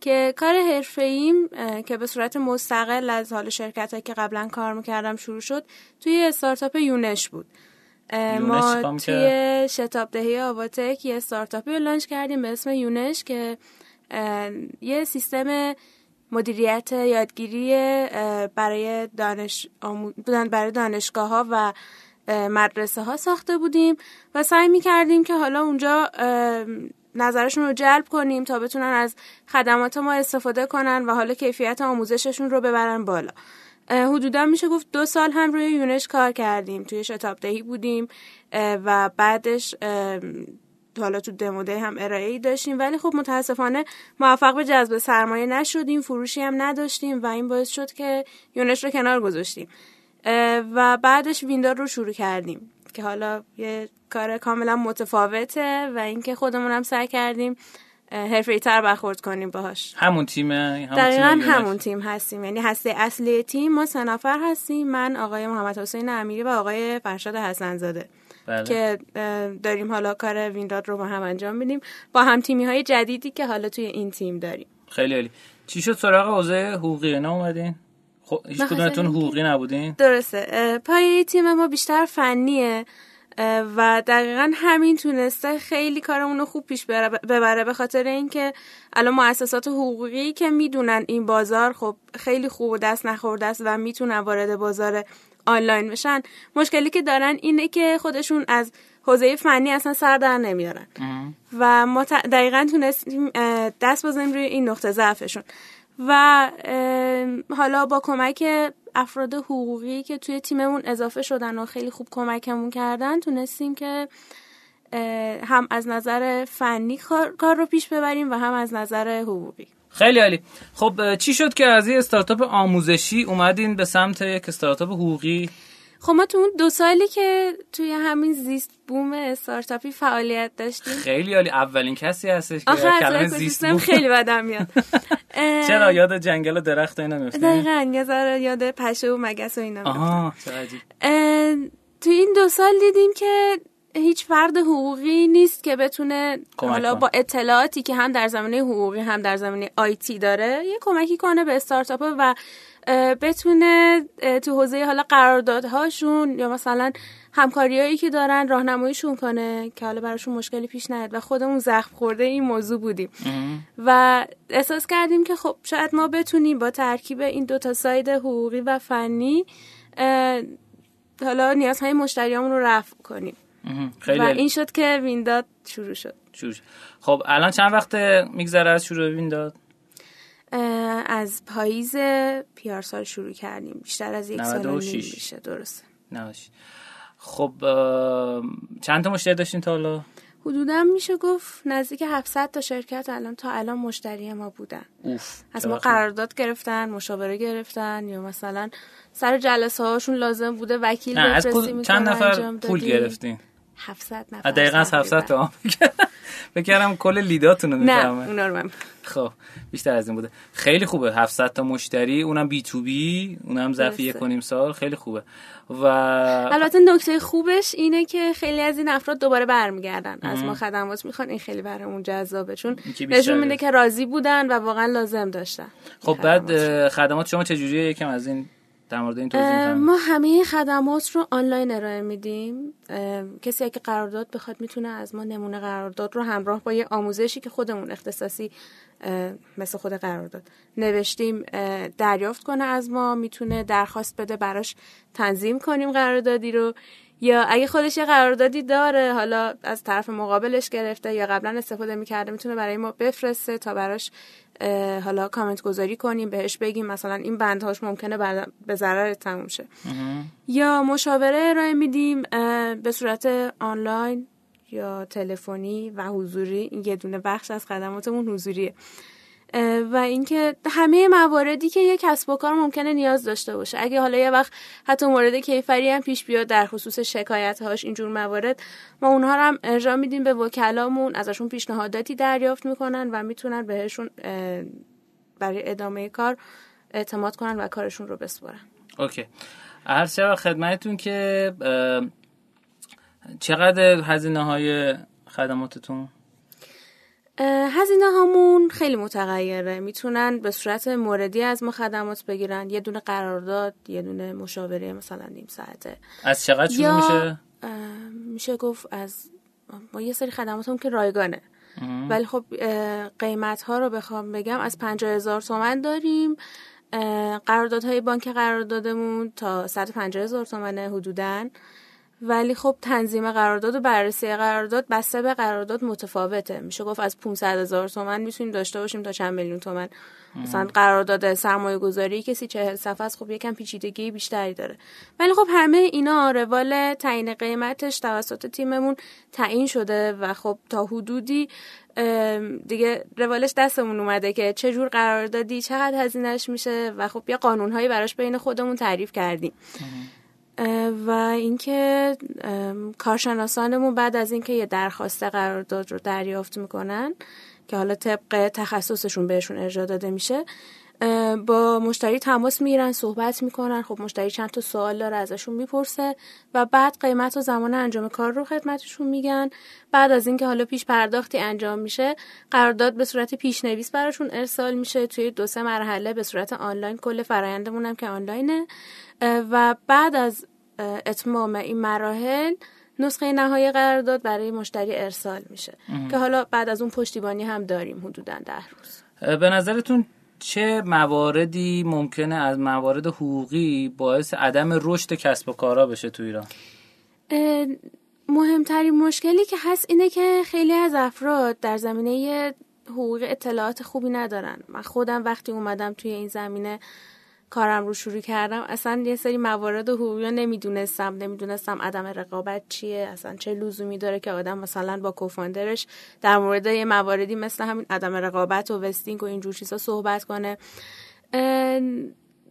که کار حرفه ایم که به صورت مستقل از حال شرکت که قبلا کار می‌کردم شروع شد توی استارتاپ یونش بود. ما توی شتاب دهی آواتک یه استارتاپی رو launch کردیم به اسم یونش که یه سیستم مدیریت یادگیری برای دانش برای دانشگاه ها و مدرسه ها ساخته بودیم و سعی می کردیم که حالا اونجا نظرشون رو جلب کنیم تا بتونن از خدمات ما استفاده کنن و حالا کیفیت آموزششون رو ببرن بالا. حدودا میشه گفت دو سال هم روی یونش کار کردیم. توی شتاب دهی بودیم و بعدش حالا تو دموده هم ارائه ای داشتیم. ولی خب متاسفانه موفق به جذب سرمایه نشدیم فروشی هم نداشتیم و این باعث شد که یونش رو کنار گذاشتیم. و بعدش ویندار رو شروع کردیم که حالا یه کار کاملا متفاوته و اینکه خودمون هم سعی کردیم حرفه تر برخورد کنیم باهاش. همون تیمه دقیقا همون تیم هستیم. یعنی هسته اصلی تیم ما سه نفر هستیم. من آقای محمد حسین امیری و آقای فرشاد حسنزاده بله. که داریم حالا کار وینداد رو با هم انجام میدیم. با هم تیمی های جدیدی که حالا توی این تیم داریم. خیلی عالی. چی شد سراغ حوزه حقوقی؟ اینا اومدین؟ خب هیچ کدومتون حقوقی نبودین؟ درسته. پایه تیم ما بیشتر فنیه. و دقیقا همین تونسته خیلی کارمون رو خوب پیش ببره. به خاطر اینکه الان مؤسسات حقوقی که می‌دونن این بازار خب خیلی خوب و دست نخورده است و می‌تونن وارد بازار آنلاین بشن مشکلی که دارن اینه که خودشون از حوزه فنی اصلا سر در نمیارن. و ما دقیقا تونستیم دست بزنیم روی این نقطه ضعفشون. و حالا با کمک افراد حقوقی که توی تیممون اضافه شدن و خیلی خوب کمکمون کردن تونستیم که هم از نظر فنی کار رو پیش ببریم و هم از نظر حقوقی. خیلی عالی. خب چی شد که از یه استارتاپ آموزشی اومدین به سمت یک استارتاپ حقوقی؟ خب ما تو اون دو سالی که توی همین زیست بوم استارتاپی فعالیت داشتیم. خیلی عالی. اولین کسی هستش که کلمه زیست بوم. خیلی بدم میاد. *laughs* چرا؟ یاد جنگل و درخت و اینا میفته؟ دقیقاً یه یاد پشه و مگس و اینا آها تو این دو سال دیدیم که هیچ فرد حقوقی نیست که بتونه حالا با اطلاعاتی که هم در زمینه حقوقی هم در زمینه آیتی داره یه کمکی کنه به استارتاپ و بتونه تو حوزه حالا قراردادهاشون یا مثلا همکاریایی که دارن راهنماییشون کنه که حالا براشون مشکلی پیش نیاد و خودمون زخم خورده این موضوع بودیم. و احساس کردیم که خب شاید ما بتونیم با ترکیب این دوتا ساید حقوقی و فنی حالا نیازهای مشتریامون رو رفع کنیم. خیلی و این شد که وینداد شروع شد. شروع خب الان چند وقت میگذره از شروع وینداد؟ از پاییز پیار سال شروع کردیم. بیشتر از یک سال میشه درسته. خب چند تا مشتری داشتین تا حالا؟ حدودا میشه گفت نزدیک 700 تا شرکت الان تا الان مشتری ما بودن. اوف. از ما قرارداد گرفتن مشاوره گرفتن یا مثلا سر جلسه هاشون لازم بوده وکیل بفرستیم چند نفر پول گرفتین؟ 700 نفر دقیقا 700 تا بکرم *laughs* کل لیداتون رو نه اونا رو من. خب بیشتر از این بوده. خیلی خوبه. 700 تا مشتری اونم بی تو بی اونم ظرف یک کنیم سال. خیلی خوبه. و البته نکته خوبش اینه که خیلی از این افراد دوباره برمیگردن. از ما خدمات می‌خوان این خیلی برامون جذابه. چون نشون میده که راضی بودن و واقعا لازم داشتن. خب بعد خدمات شما چجوریه؟ یکم از این در مورد این توضیح ما همه خدمات رو آنلاین ارائه میدیم. کسی که قرارداد بخواد می‌تونه از ما نمونه قرارداد رو همراه با یه آموزشی که خودمون اختصاصی مثل خود قرارداد نوشتیم دریافت کنه از ما. می‌تونه درخواست بده براش تنظیم کنیم قراردادی رو. یا اگه خودش یه قراردادی داره حالا از طرف مقابلش گرفته یا قبلا استفاده می‌کرده می‌تونه برای ما بفرسته تا براش حالا کامنت گذاری کنیم بهش بگیم مثلا این بندهاش ممکنه به ضرر تموم شه. یا مشاوره ارائه میدیم به صورت آنلاین یا تلفنی و حضوری. این یه دونه بخش از خدماتمون حضوریه. و اینکه همه مواردی که یک کسب و کار ممکنه نیاز داشته باشه. اگه حالا یه وقت حتی مورد کیفری هم پیش بیاد در خصوص شکایت هاش اینجور موارد ما اونها رو هم ارجاع میدیم به وکلامون ازشون پیشنهاداتی دریافت می‌کنن و می‌تونن بهشون برای ادامه کار اعتماد کنن و کارشون رو بسپارن. اوکی. هر خدمتتون که چقدر هزینه های خدماتتون؟ هزینه هامون خیلی متغیره. می‌تونن به صورت موردی از ما خدمات بگیرن. یه دونه قرارداد یه دونه مشاوره مثلا نیم ساعته. از چقدر شروع میشه؟ میشه گفت از ما یه سری خدمات هم که رایگانه. ولی خب قیمت ها رو بخوام بگم. از پنجاه هزار تومن داریم. قراردادهای بانک قراردادمون تا 150 هزار تومنه حدودن ولی خب تنظیم قرارداد و بررسی قرارداد بسته به قرارداد متفاوته. میشه گفت از 500 هزار تومن می‌تونیم داشته باشیم تا چند میلیون تومن. مثلا قرارداد سرمایه گذاری کسی چهل صفحه است خب یکم پیچیدگی بیشتری داره. ولی خب همه اینا روال تعیین قیمتش توسط تیممون تعیین شده و خب تا حدودی دیگه روالش دستمون اومده که چه جور قراردادی چقدر هزینهش میشه و خب یه قانونهایی براش بین خودمون تعریف کردیم. و اینکه کارشناسانمون بعد از اینکه یه درخواست قرارداد رو دریافت می‌کنن که حالا طبق تخصصشون بهشون ارجاع داده میشه با مشتری تماس می‌گیرن صحبت می‌کنن. خب مشتری چند تا سوال داره ازشون می‌پرسه و بعد قیمت و زمان انجام کار رو خدمتشون میگن. بعد از اینکه حالا پیش پرداختی انجام میشه قرارداد به صورت پیشنویس براشون ارسال میشه. توی دو سه مرحله به صورت آنلاین کل فرایندمون هم که آنلاینه. و بعد از اتمام این مراحل نسخه نهایی قرارداد برای مشتری ارسال میشه. که حالا بعد از اون پشتیبانی هم داریم حدودا ده روز. به نظرتون چه مواردی ممکنه از موارد حقوقی باعث عدم رشد کسب و کارا بشه تو ایران؟ مهمترین مشکلی که هست اینه که خیلی از افراد در زمینه حقوق اطلاعات خوبی ندارن. من خودم وقتی اومدم توی این زمینه کارم رو شروع کردم اصلا یه سری موارد حقوقی نمی‌دونستم. نمی‌دونستم عدم رقابت چیه اصلا چه لزومی داره که آدم مثلا با کوفاندرش در مورد یه مواردی مثل همین عدم رقابت و وستینگ و اینجور چیزا صحبت کنه.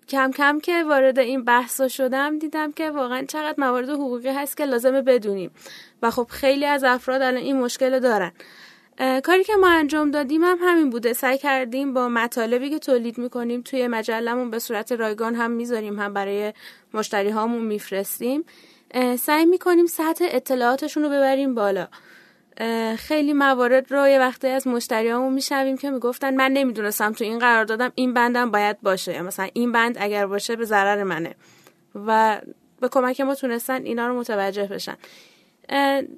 کم کم که وارد این بحثا شدم دیدم که واقعا چقدر موارد حقوقی هست که لازمه بدونیم. و خب خیلی از افراد الان این مشکل دارن. کاری که ما انجام دادیم هم همین بوده. سعی کردیم با مطالبی که تولید می‌کنیم توی مجلمون به صورت رایگان هم می‌ذاریم هم برای مشتری هامون میفرستیم سعی می‌کنیم سطح اطلاعاتشون رو ببریم بالا. خیلی موارد رو یه وقتی از مشتریامون می‌شویم که می‌گفتن من نمی‌دونستم تو این قرار دادم این بندم باید باشه یا مثلا این بند اگر باشه به ضرر منه. و به کمک ما تونستن اینا رو متوجه بشن.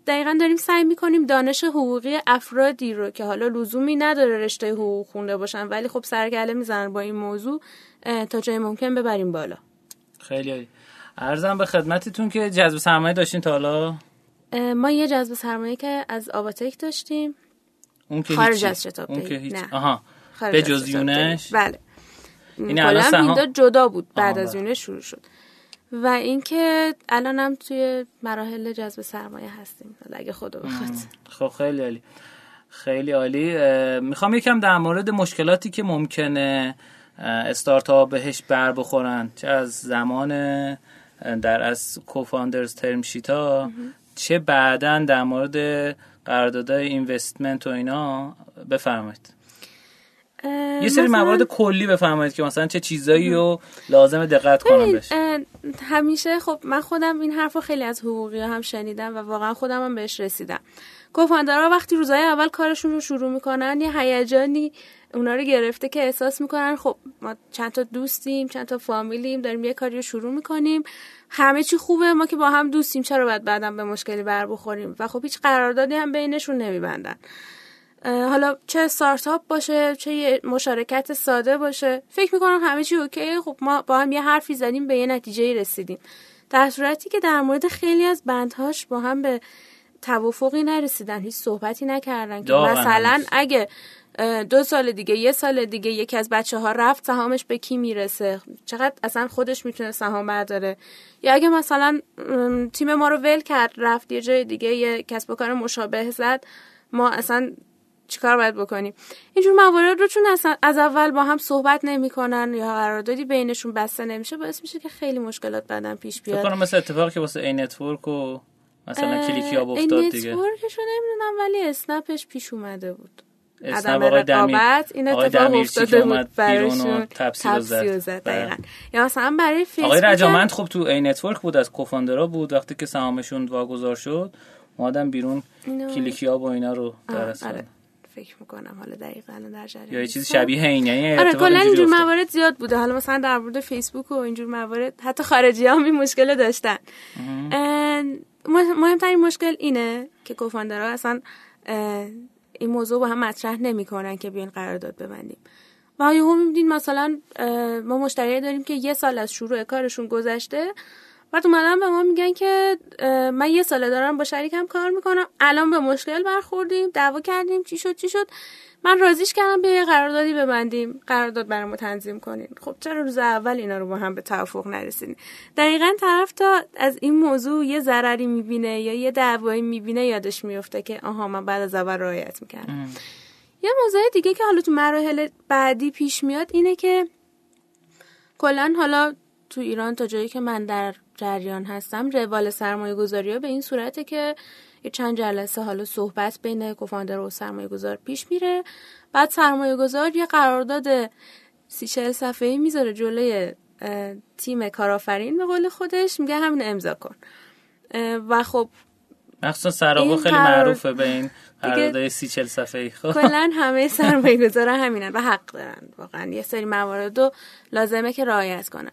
دقیقا داریم سعی می‌کنیم دانش حقوقی افرادی رو که حالا لزومی نداره رشته حقوق خونده باشن ولی خب سرگله می‌زنن با این موضوع تا جای ممکن ببریم بالا. خیلی ارزم به خدمتتون که جذب سرمایه داشتین تا حالا؟ ما یه جذب سرمایه که از آباتک داشتیم. اون که خارج از شتاب اون که هیچ. نه. آها. به جز یونش؟ بله. این الان سهام- جدا بود بعد آها، از بله. یونش شروع شد. و اینکه الانم توی مراحل جذب سرمایه هستیم. اگه خدا بخواد. خب خیلی عالی. خیلی عالی. می‌خوام یکم در مورد مشکلاتی که ممکنه استارتاپ بهش بر بخورن. چه از زمان در از کوفاندرز ترم شیتا چه بعدا در مورد قراردادهای اینوستمنت و اینا. بفرمایید. یه سری مثلا- موارد کلی بفرمایید که مثلا چه چیزایی رو لازم دقت کنم بهش. همیشه خب من خودم این حرف رو خیلی از حقوقی هم شنیدم و واقعا خودم هم بهش رسیدم. کوفاندرها وقتی روزای اول کارشون رو شروع می‌کنن یه هیجانی اونا رو گرفته که احساس می‌کنن خب ما چند تا دوستیم چند تا فامیلیم داریم یه کاری رو شروع می‌کنیم. همه چی خوبه ما که با هم دوستیم چرا باید بعدم به مشکلی بر بخوریم؟ و خب هیچ قراردادی هم بینشون نمیبندن. حالا چه استارتاپ باشه چه یه مشارکت ساده باشه. فکر می‌کنم همه چی اوکیه خب ما با هم یه حرفی زدیم به یه نتیجه رسیدیم. در صورتی که در مورد خیلی از بندهاش با هم به توافقی نرسیدن هیچ صحبتی نکردن که مثلا. اگه دو سال دیگه یه سال دیگه یکی از بچه ها رفت سهامش به کی می‌رسه؟ چقدر اصلا خودش می‌تونه سهام برداره؟ یا اگه مثلا تیم ما رو ول کرد رفت یه جای دیگه یه کسب و کار مشابه زد ما اصلا چیکار باید بکنیم اینجور موارد رو چون اصلا از اول با هم صحبت نمی‌کنن یا قراردادی بینشون بسته نمیشه باعث میشه که خیلی مشکلات بعدم پیش بیاد کنم مثل اتفاقی که واسه ای نتورک و مثلا کلیکی ها این افتاد دیگه نتورکش رو نمی‌دونم ولی اسنپش پیش اومده بود عدم رقابت این اتفاق افتاده بود تپسی رو زد. زد بله. دقیقاً. یا مثلا برای فیسبوک آقای رجامند خب تو ای نتورک بود از کوفاندرا بود وقتی که سهامشون واگذار شد اومدن بیرون اینو- کلیکی ها با اینا رو درست آره. فکر می‌کنم حالا دقیقا در جریان یا نیستم. شبیه این یعنی آره کلا اینجور. موارد زیاد بوده. حالا مثلا در مورد فیسبوک و اینجور موارد حتی خارجی هم این مشکل داشتن. مهمترین مشکل اینه که کوفاندرها اصلا این موضوع با هم مطرح نمی‌کنن که بیاین قرارداد ببندیم. و یهو می‌بینین مثلا ما مشتری داریم که یه سال از شروع کارشون گذشته بعد اومدن به ما میگن که من یه ساله دارم با شریکم کار می‌کنم. الان به مشکل برخوردیم دعوا کردیم چی شد چی شد. من راضیش کردم بیا یه قراردادی ببندیم قرارداد برامو تنظیم کنین خب چرا روز اول اینا رو با هم به توافق نرسیدین دقیقا طرف تا از این موضوع یه ضرری می‌بینه یا یه دعوایی می‌بینه یادش میفته که آها من بعد از اول رعایت می‌کردم. یه موضوع دیگه که حالا تو مراحل بعدی پیش میاد اینه که کلا حالا تو ایران تا جایی که من در جریان هستم. روال سرمایه گذاری ها به این صورته که یه چند جلسه حالا صحبت بین کوفاندر و سرمایه گذار پیش میره. بعد سرمایه گذار یه قرارداد سی چهل صفحه ای می‌ذاره جلوی تیم کارآفرین به قول خودش. میگه همین امضا کن. و خب مخصوصا سراغا این خیلی قرار- معروفه به این قراردادهای سی چل صفحه‌ای. خب. کلا *laughs* همه سرمایه گذارا همینن و حق دارن. واقعا یه سری موارد رو لازمه که رعایت کنن.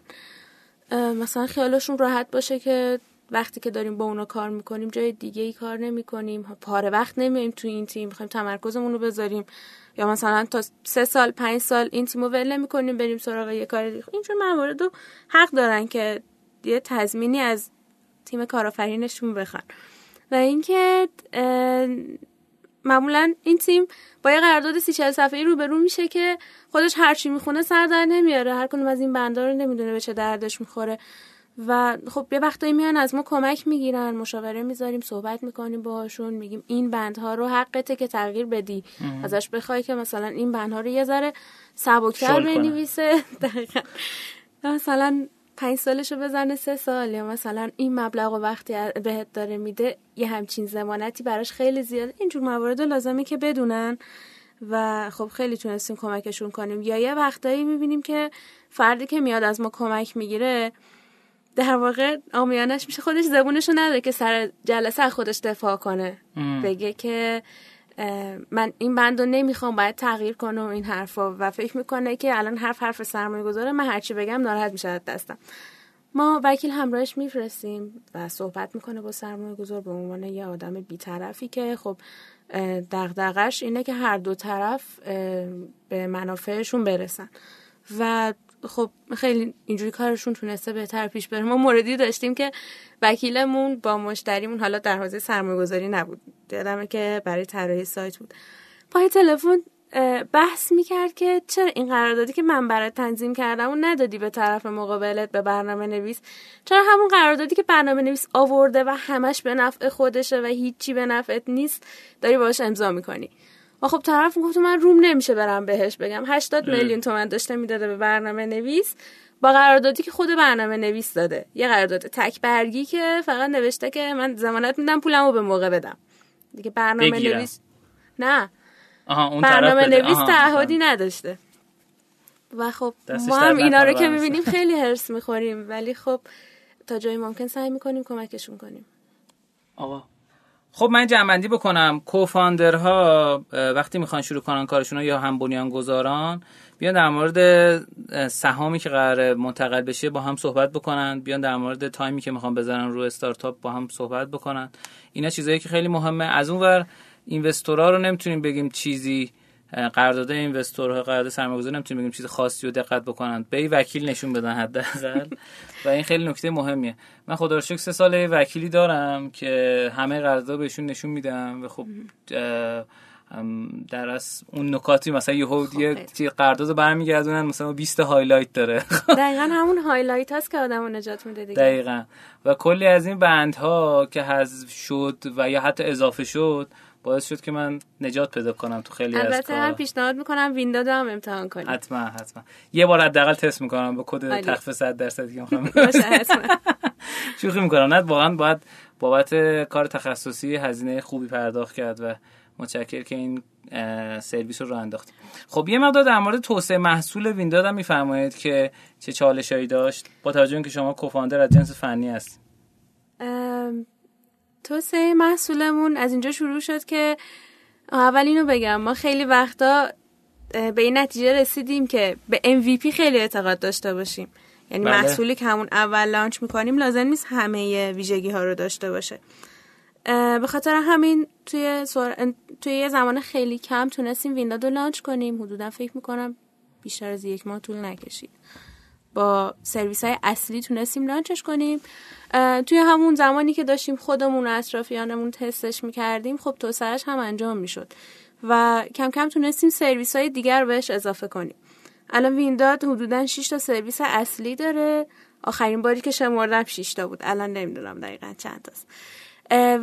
مثلا خیالشون راحت باشه که وقتی که داریم با اونا کار می‌کنیم جای دیگه ای کار نمی‌کنیم. پاره وقت نمیایم تو این تیم می‌خوایم تمرکزمون رو بذاریم. یا مثلا تا سه سال پنج سال این تیم رو ول نمی‌کنیم بریم سراغ یه کار دیگه. اینجور موارد رو حق دارن که یه تضمینی از تیم کارآفرینشون بخوان. و اینکه معمولا این تیم با یه قرارداد سی چهل صفحه‌ای روبرو میشه که خودش هرچی می‌خونه سر در نمیاره. هر کدوم از این بندا رو نمی‌دونه به چه دردش می‌خوره. و خب یه وقتایی میان از ما کمک می‌گیرن مشاوره می‌ذاریم صحبت می‌کنیم باهاشون میگیم این بندها رو حقته که تغییر بدی. ازش بخوای که مثلا این بندها رو یه ذره سبکتر. بنویسه. *laughs* مثلا پنج سالشو بزنه سه سال یا مثلا این مبلغ و وقتی بهت داره میده یه همچین زمانتی براش خیلی زیاد اینجور موارد لازمه که بدونن و خب خیلی تونستیم کمکشون کنیم. یا یه وقتایی می‌بینیم که فردی که میاد از ما کمک می‌گیره در واقع آمیانش میشه خودش زبونشو نداره که سر جلسه خودش دفاع کنه. بگه که من این بند رو نمی‌خوام باید تغییر کنم این حرفا. و فکر می‌کنه که الان حرف حرف سرمایه گذاره من هرچی بگم ناراحت میشه دستم. ما وکیل همراهش میفرستیم و صحبت می‌کنه با سرمایه گذار به عنوان یه آدم بیطرفی که خب دغدغش اینه که هر دو طرف به منافعشون برسن. و خب خیلی اینجوری کارشون تونسته بهتر پیش بره. ما موردی داشتیم که وکیلمون با مشتریمون حالا در حوزه سرمایه‌گذاری نبود. یادمه که برای طراحی سایت بود. پای تلفن بحث می‌کرد که چرا این قراردادی که من برای تنظیم کردم و ندادی به طرف مقابلت به برنامه نویس چرا همون قراردادی که برنامه نویس آورده و همش به نفع خودشه و هیچی به نفعت نیست داری باش امضا می‌کنی؟ و خب طرف گفت من روم نمیشه برم بهش بگم. 80 میلیون تومن داشته می‌داده به برنامه نویس. با قراردادی که خود برنامه نویس داده. یه قرارداد تک برگی که فقط نوشته که من زمانت میدم پولمو به موقع بدم. دیگه برنامه نویس نه. آها اون برنامه نویس تعهدی نداشته. و خب ما هم اینا رو که می‌بینیم خیلی *laughs* هرس می‌خوریم. ولی خب تا جایی ممکن سعی می‌کنیم کمکشون کنیم. آقا. خب من جنبندی بکنم. کوفاندرها وقتی می‌خوان شروع کنن کارشون یا هم بنیان گذاران بیان در مورد سهامی که قرار منتقل بشه با هم صحبت بکنن. بیان در مورد تایمی که می‌خوان بزنن رو استارتاپ با هم صحبت بکنن. اینا چیزایی که خیلی مهمه. از اون ور اینوستورها رو نمی‌تونیم بگیم چیزی قرارداد investor ها قرارداد سرمایه‌گذاری نمی‌تونیم بگیم چیز خاصی رو دقت بکنن. به وکیل نشون بدن حداقل. و این خیلی نکته مهمیه. من خدا رو شکر سه سال وکیلی دارم که همه قرارداد بهشون نشون میدم و خب در از اون نکاتی مثلا یهو خب یه قرارداد برمیگردونن مثلا 20 highlight داره. *laughs* دقیقا همون highlight هست که آدمو نجات میده دیگه. دقیقا. و کلی از این بندها که حذف شد و یا حتی اضافه شد باعث شد که من نجات پیدا کنم تو خیلی از کار هم پیشنهاد می‌کنم ویندو هم امتحان کنیم حتما حتما. یه بار حداقل تست می‌کنم با کد تخفیف 100 درصدی که می‌خوام. *laughs* شوخی می‌کنم. نه واقعا باید بابت کار تخصصی هزینه خوبی پرداخت کرد و متشکر که این سرویس رو راه خب یه مقدار در مورد توسعه محصول وینداد هم میفرمایید که چه چالشایی داشت. با توجه اینکه شما کوفاندر از جنس فنی هست توسعه محصولمون از اینجا شروع شد که اول اینو بگم ما خیلی وقتا به این نتیجه رسیدیم که به MVP خیلی اعتقاد داشته باشیم. یعنی بله. محصولی که همون اول لانچ می‌کنیم لازم نیست همه ویژگی ها رو داشته باشه. به خاطر همین توی, سور... توی یه زمان خیلی کم تونستیم وینداد رو لانچ کنیم. حدودا فکر می‌کنم بیشتر از یک ماه طول نکشید. با سرویس های اصلی تونستیم لانچش کنیم. توی همون زمانی که داشتیم خودمون و اطرافیانمون تستش می‌کردیم خب توسعهش هم انجام می‌شد. و کم کم تونستیم سرویس های دیگر بهش اضافه کنیم. الان وینداد حدودا 6 تا سرویس اصلی داره. آخرین باری که شمردم 6 تا بود. الان نمی‌دونم دقیقا چند تاست.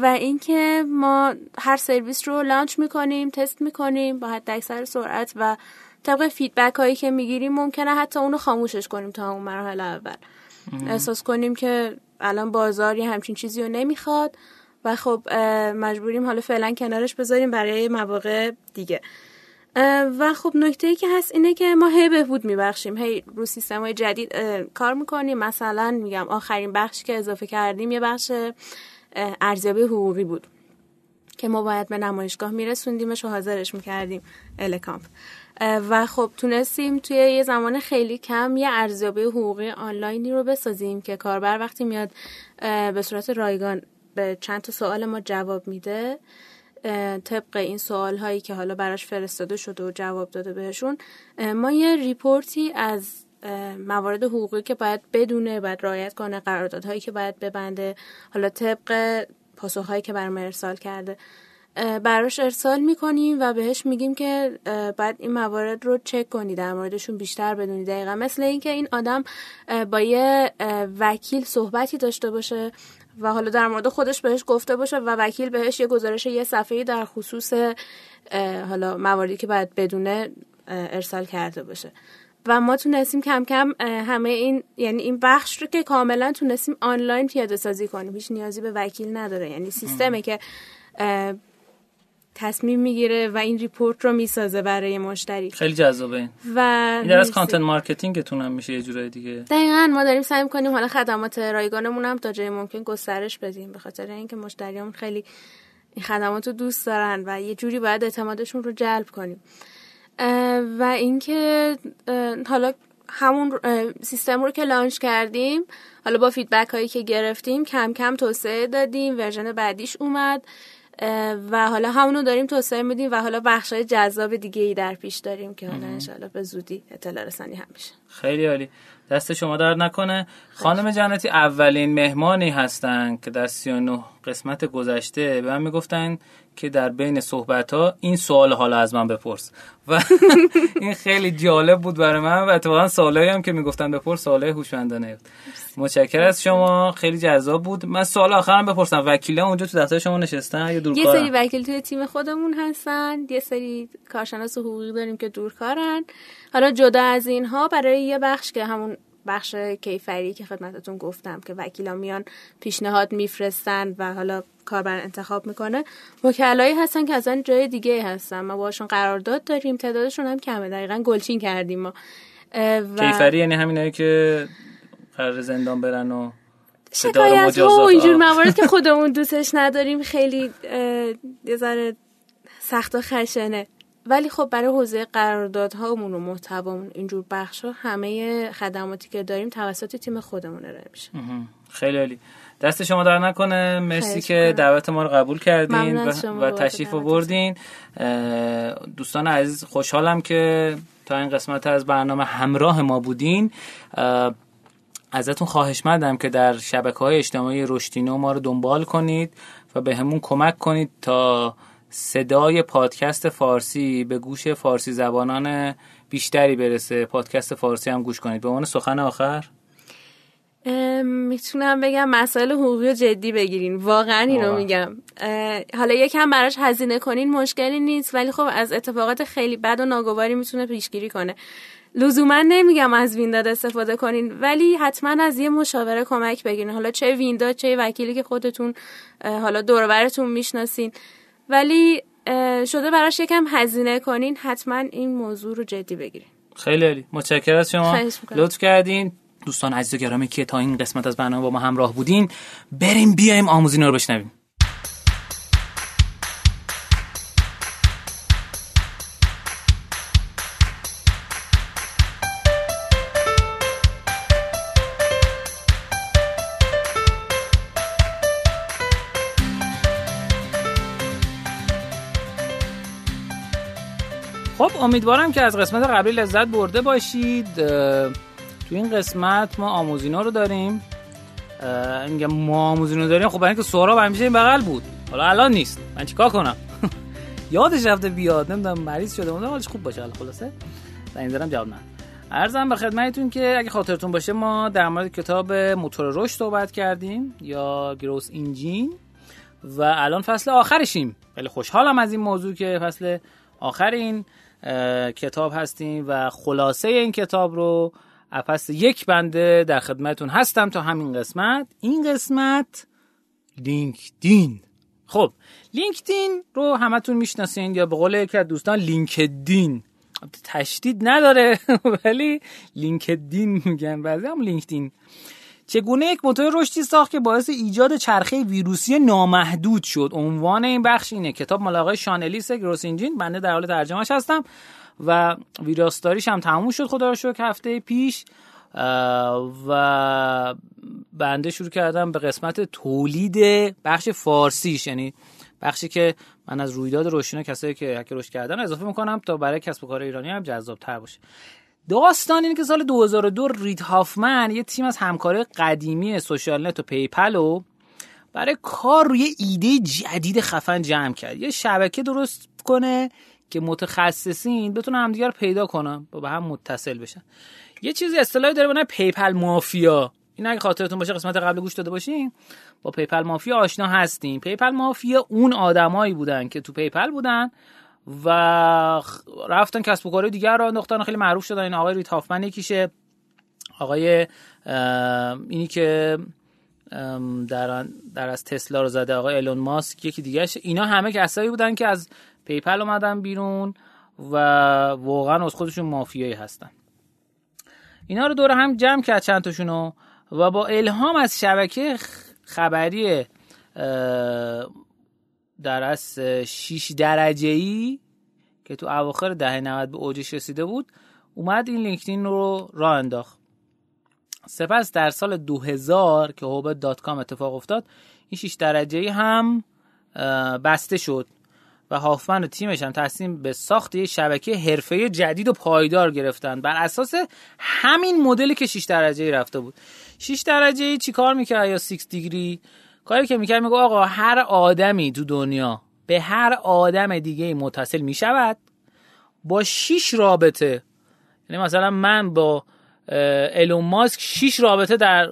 و اینکه ما هر سرویس رو launch می‌کنیم تست می‌کنیم با حد سرعت و طبق feedback هایی که می‌گیریم ممکنه حتی اونو خاموشش کنیم تا اون مرحله اول. احساس کنیم که الان بازار یه همچین چیزی رو نمی‌خواد و خب مجبوریم حالا فعلا کنارش بذاریم برای مواقع دیگه. و خب نکته ای که هست اینه که ما هی بهبود میبخشیم. هی رو سیستم های جدید کار می‌کنیم. مثلا میگم آخرین بخشی که اضافه کردیم یه بخش ارزیابی حقوقی بود که ما باید به نمایشگاه میرسوندیمش و حاضرش می‌کردیم الکامپ و خب تونستیم توی یه زمان خیلی کم یه ارزیابی حقوقی آنلاینی رو بسازیم که کاربر وقتی میاد به صورت رایگان به چند تا سوال ما جواب میده طبق این سوال هایی که حالا براش فرستاده شده و جواب داده بهشون ما یه report ی از موارد حقوقی که باید بدونه باید رعایت کنه قراردادهایی که باید ببنده حالا طبق پاسخهایی که برام ارسال کرده. براش ارسال می‌کنیم و بهش میگیم که باید این موارد رو چک کنی در موردشون بیشتر بدونی دقیقا مثل اینکه این آدم با یه وکیل صحبتی داشته باشه و حالا در مورد خودش بهش گفته باشه و وکیل بهش یه گزارش یه صفحه در خصوص حالا مواردی که باید بدونه ارسال کرده باشه. و ما تونستیم کم کم همه این یعنی این بخش رو که کاملا تونستیم آنلاین پیاده سازی کنیم. هیچ نیازی به وکیل نداره. یعنی سیستمی که تصمیم می‌گیره و این ریپورت رو می‌سازه برای مشتری. خیلی جذابه. این و این از content marketing تون هم میشه یه جورای دیگه. دقیقا ما داریم سعی کنیم حالا خدمات رایگانمون هم تا جای ممکن گسترش بدیم به خاطر اینکه مشتریامون خیلی این خدمات رو دوست دارن و یه جوری باید اعتمادشون رو جلب کنیم. و اینکه حالا همون سیستم رو که launch کردیم حالا با feedback هایی که گرفتیم کم کم توسعه دادیم version بعدیش اومد. و حالا همونو داریم توسعه میدیم و حالا بخش های جذاب دیگه ای در پیش داریم که حالا انشالله به زودی اطلاع رسانی هم میشه. خیلی عالی. دست شما درد نکنه. خانم جنتی اولین مهمانی هستن که در 39 قسمت گذشته به من می‌گفتن که در بین صحبت ها این سوال حالا از من بپرس. و *laughs* این خیلی جالب بود برای من و اتفاقا سوالایی هم که می‌گفتن بپرس سوالای هوشمندانه بود. متشکر از شما. خیلی جذاب بود. من سوال آخرم بپرسم. وکیلا اونجا تو دفتر شما نشستن یا دورکارن؟ یه سری وکیل توی تیم خودمون هستن. یه سری کارشناس حقوقی داریم که دورکارن. حالا جدا از اینها برای یه بخش که همون بخش کیفری که خدمتتون گفتم که وکیلا میان پیشنهاد میفرستن و حالا کاربر انتخاب می‌کنه وکلایی هستن که اصلا جای دیگه هستن. ما باشون قرارداد داریم تعدادشون هم کمه. دقیقا گلچین کردیم ما. و... کیفری یعنی همینایی که قرار زندان برن و شکایت ها و اینجور موارد که خودمون دوستش نداریم. خیلی یه ذره سخت و خشنه. ولی خب برای حوزه قراردادهامون و محتوامون اینجور بخش ها همه خدماتی که داریم توسط تیم خودمون ارائه میشه. خیلی عالی. دست شما در نکنه. مرسی که دعوت ما رو قبول کردین و, و تشریف آوردین. دوستان عزیز خوشحالم که تا این قسمت از برنامه همراه ما بودین. ازتون خواهش مندم که در شبکه های اجتماعی رشتینو ما رو دنبال کنید و به همون کمک کنید تا صدای پادکست فارسی به گوش فارسی زبانان بیشتری برسه. پادکست فارسی هم گوش کنید. به عنوان سخن آخر. می‌تونم بگم مسائل حقوقی رو جدی بگیرین. واقعا اینو میگم. حالا یکم براش هزینه کنین مشکلی نیست ولی خب از اتفاقات خیلی بد و ناگواری می‌تونه پیشگیری کنه. لزوما نمیگم از وینداد استفاده کنین ولی حتما از یه مشاوره کمک بگیرین. حالا چه وینداد چه وکیلی که خودتون حالا دورورتون می‌شناسین. ولی شده براش یکم هزینه کنین حتما این موضوع رو جدی بگیرین. خیلی عالی. متشکرم از شما. لطف کردین. دوستان عزیز و گرامی که تا این قسمت از برنامه با ما همراه بودین بریم بیایم آموزینا رو بشنویم. خب امیدوارم که از قسمت قبلی لذت برده باشید. تو این قسمت ما آموزینا رو داریم. میگم ما آموزینا داریم. خب برای اینکه سهراب همیشه این بغل بود. حالا الان نیست. من چیکار کنم؟ *laughs* یادش رفته بیاد. نمی‌دونم مریض شده. اون حالش خوب باشه. خلاصه. زنگ زدم جواب نه ارزم به خدمتتون که اگه خاطرتون باشه ما در مورد کتاب موتور رشد صحبت کردیم یا گروس انجین. و الان فصل آخرشیم. خیلی خوشحالم از این موضوع که فصل آخر این کتاب هستیم و خلاصه این کتاب رو پس یک بنده در خدمتون هستم تا همین قسمت. این قسمت لینکدین. خب لینکدین رو همتون می‌شناسین یا به قول یکی از دوستان لینکدین. تشدید نداره *laughs* ولی لینکدین میگن. بعضی هم لینکدین. چگونه یک موتور رشدی ساخت که باعث ایجاد چرخه ویروسی نامحدود شد؟ عنوان این بخش اینه. کتاب مال آقای شانلیس گروس انجین. بنده در حال ترجمهش هستم و ویراستاریش هم تموم شد خدا رو شکر هفته پیش. و بنده شروع کردم به قسمت تولید بخش فارسیش. یعنی بخشی که من از رویداد روشنا کسایی که هک رشد کردن اضافه می‌کنم تا برای کسب و کار ایرانی هم جذاب تر باشه. داستان اینه که سال 2002 رید هافمن یه تیم از همکار قدیمی سوشال نت و پیپل رو برای کار روی ایده جدید خفن جمع کرد. یه شبکه درست کنه که متخصصین بتونن همدیگر پیدا کنن و به هم متصل بشن. یه چیزی اصطلاحی داره به پیپل مافیا. این اگه خاطرتون باشه قسمت قبل گوش داده باشین با پیپل مافیا آشنا هستیم. پیپل مافیا اون آدمایی بودن که تو پیپل بودن و رفتن کسب و کار دیگر را انداختن خیلی معروف شدن. این آقای رید هافمن یکیشه. آقای اینی که در, در از تسلا رو زده. آقای ایلون ماسک یکی دیگه اینا همه کسایی بودن که از پیپل اومدن بیرون و واقعا از خودشون مافیایی هستن. اینا رو دور هم جمع کرد چند تاشونو و با الهام از شبکه خبری در از 6 درجه ای که تو اواخر دهه 90 به اوجش رسیده بود اومد این لینکدین رو راه انداخت. سپس در سال 2000 که حباب dot com اتفاق افتاد این 6 درجه ای هم بسته شد و هافمن و تیمش هم تصمیم به ساخت یه شبکه حرفه جدید و پایدار گرفتن. بر اساس همین مدلی که 6 درجه ای رفته بود. 6 درجه ای چیکار می‌کرد یا 6 دیگری؟ کاری که می‌کرد میگه آقا هر آدمی تو دنیا به هر آدم دیگه متصل می‌شود با 6 رابطه. یعنی مثلا من با الون ماسک 6 رابطه در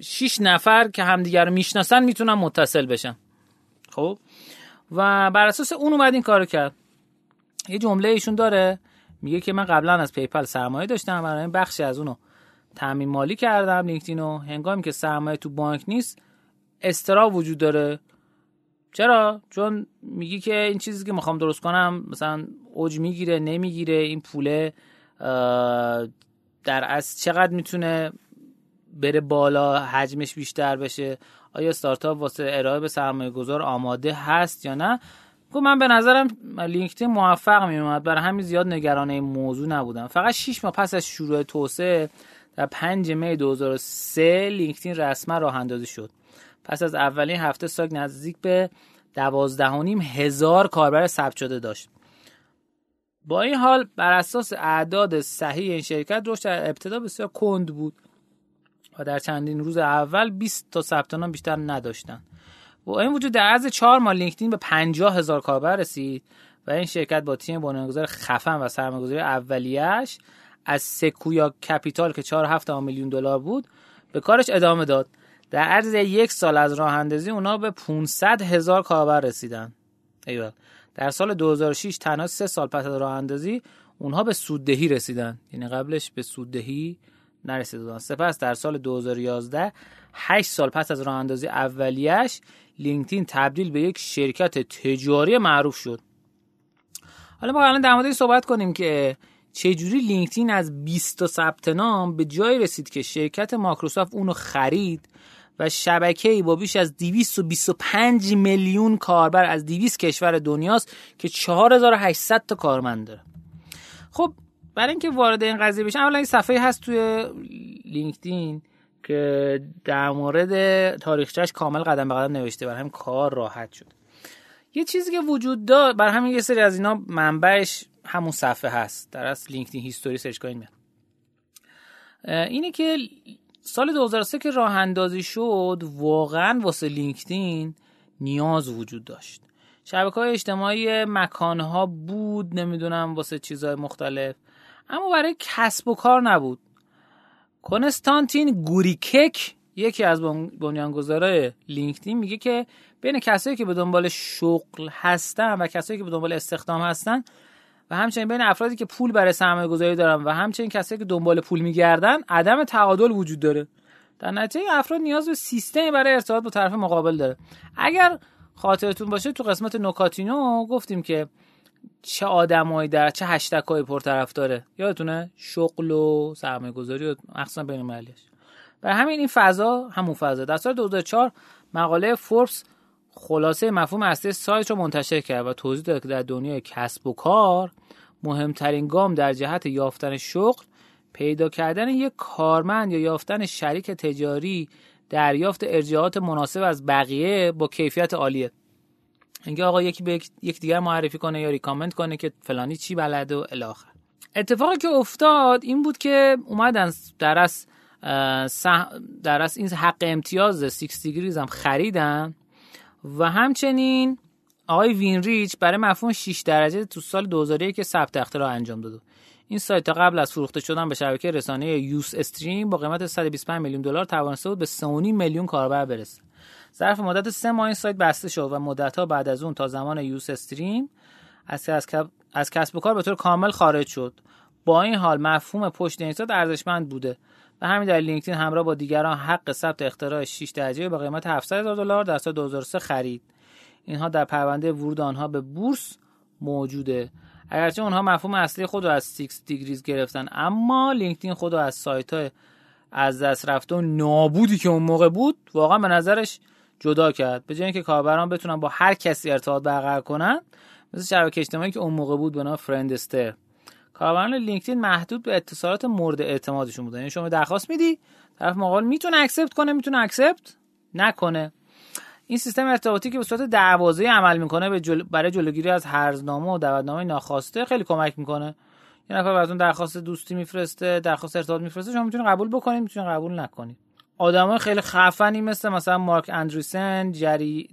6 نفر که همدیگر رو می‌شناسن می‌تونم متصل بشم. خب؟ و بر اساس اون اومد این کارو کرد. یه جمله ایشون داره میگه که من قبلا از پیپل سرمایه داشتم برای بخشی از اونو تامین مالی کردم لینکدین رو. هنگامی که سرمایه تو بانک نیست استرا وجود داره. چرا؟ چون میگی که این چیزی که می‌خوام درست کنم مثلا اوج می‌گیره نمی‌گیره این پوله در از چقدر می‌تونه بره بالا حجمش بیشتر بشه؟ آیا استارتاپ واسه ارائه به سرمایه گذار آماده هست یا نه؟ گفت من به نظرم لینکدین موفق می اومد برای همین زیاد نگران این موضوع نبودم. فقط 6 ماه پس از شروع توسعه در 5 می 2003 لینکدین رسما راه اندازی شد. پس از اولین هفته ساگ نزدیک به دوازده هزار کاربر ثبت شده داشت. با این حال بر اساس اعداد صحیح این شرکت رشد در ابتدا بسیار کند بود و در چندین روز اول 20 تا ثبت نام بیشتر نداشتن با این وجود در عرض 4 ماه لینکدین به 50 هزار کاربر رسید و این شرکت با تیم بنیانگذار خفن و سرمایه‌گذاری اولیه‌اش از سکویا کپیتال که 4.7 میلیون دلار بود به کارش ادامه داد. در عرض یک سال از راه اندازی اونا به 500 هزار کاربر رسیدن. ایوال در سال 2006 تنها سه سال پس از راه اندازی اونها به سوددهی رسیدن. یعنی قبلش به سوددهی نرسیدن. سپس در سال 2011 8 سال پس از راه اندازی اولیش لینکدین تبدیل به یک شرکت تجاری معروف شد. حالا ما الان در مورد صحبت کنیم که چجوری لینکدین از 20 تا ثبت نام به جای رسید که شرکت مایکروسافت اونو خرید و شبکه‌ای با بیش از 225 میلیون کاربر از 200 کشور دنیاست که 4800 تا کارمند داره. خب برای اینکه وارد این قضیه بشم اولا این صفحه هست توی لینکدین که در مورد تاریخچهش کامل قدم به قدم نوشته برای همین کار راحت شد. یه چیزی که وجود داره برای همین یه سری از اینا منبعش همون صفحه هست در اصل لینکدین هیستوری سرچ کنید اینه که سال 2003 که راه اندازی شد واقعا واسه لینکدین نیاز وجود داشت. شبکه های اجتماعی مکان ها بود نمی‌دونم واسه چیزهای مختلف اما برای کسب و کار نبود. کنستانتین گوریکک یکی از بنیانگذارای لینکدین میگه که بین کسایی که به دنبال شغل هستن و کسایی که به دنبال استخدام هستن و همچنین بین افرادی که پول برای سرمایه گذاری دارن و همچنین کسایی که دنبال پول میگردن عدم تعادل وجود داره. در نتیجه افراد نیاز به سیستمی برای ارتباط با طرف مقابل داره. اگر خاطرتون باشه تو قسمت نکاتینو گفتیم که چه آدمایی در چه هشتگ‌های پرطرفداره. یادتونه؟ شغل و سرمایه گذاری و مخصوصا بین المللیش برای همین این فضا همون فضا. در سال 2004 مقاله فوربس خلاصه مفهوم اصلی سایت رو منتشر کرد و توضیح داد که در دنیای کسب و کار مهمترین گام در جهت یافتن شغل پیدا کردن یک کارمند یا یافتن شریک تجاری دریافت ارجاعات مناسب از بقیه با کیفیت عالیه. اینکه آقا یکی به یک دیگر معرفی کنه یا ریکامند کنه که فلانی چی بلده و الاخر. اتفاقی که افتاد این بود که اومدن در از در از این حق امتیاز 6 دیگریز هم خریدن. و همچنین آقای وینریچ برای مفهوم 6 درجه تو سال 2001 که ثبت اختراع انجام داد. این سایت تا قبل از فروخته شدن به شبکه رسانه یوس استریم با قیمت 125 میلیون دلار توانسته بود به 3.5 میلیون کاربر برسه. ظرف مدت سه ماه این سایت بسته شد و مدتها بعد از اون تا زمان یوس استریم از, از کسب و کار به طور کامل خارج شد. با این حال مفهوم پشت این سایت ارزشمند بوده. و همین در لینکدین همراه با دیگران حق ثبت اختراع 6 درجه با قیمت 700 هزار دلار در سال 2003 خرید. اینها در پرونده ورود آنها به بورس موجوده. اگرچه اونها مفهوم اصلی خود رو از 6 دیگریز گرفتن اما لینکدین خود رو از سایت های از دست رفته و نابودی که اون موقع بود واقعا به نظرش جدا کرد. به جای اینکه کاربران بتونن با هر کسی ارتباط برقرار کنن مثل شبکه اجتماعی که اون موقع بود به نام فرندستر کاربران لینکدین محدود به اتصالات مورد اعتمادشون بودن. یعنی شما درخواست میدی طرف مقابل می‌تونه accept کنه می‌تونه accept نکنه. این سیستم ارتباطی که به صورت دروازه عمل می‌کنه به جل... برای جلوگیری از هرزنامه و دعوتنامه ناخواسته خیلی کمک می‌کنه. یه نفر براتون درخواست دوستی میفرسته درخواست ارتباط میفرسته شما می‌تونید قبول بکنید می‌تونید قبول نکنید. آدمای خیلی خفنی مثل مثلا مارک اندریسن جری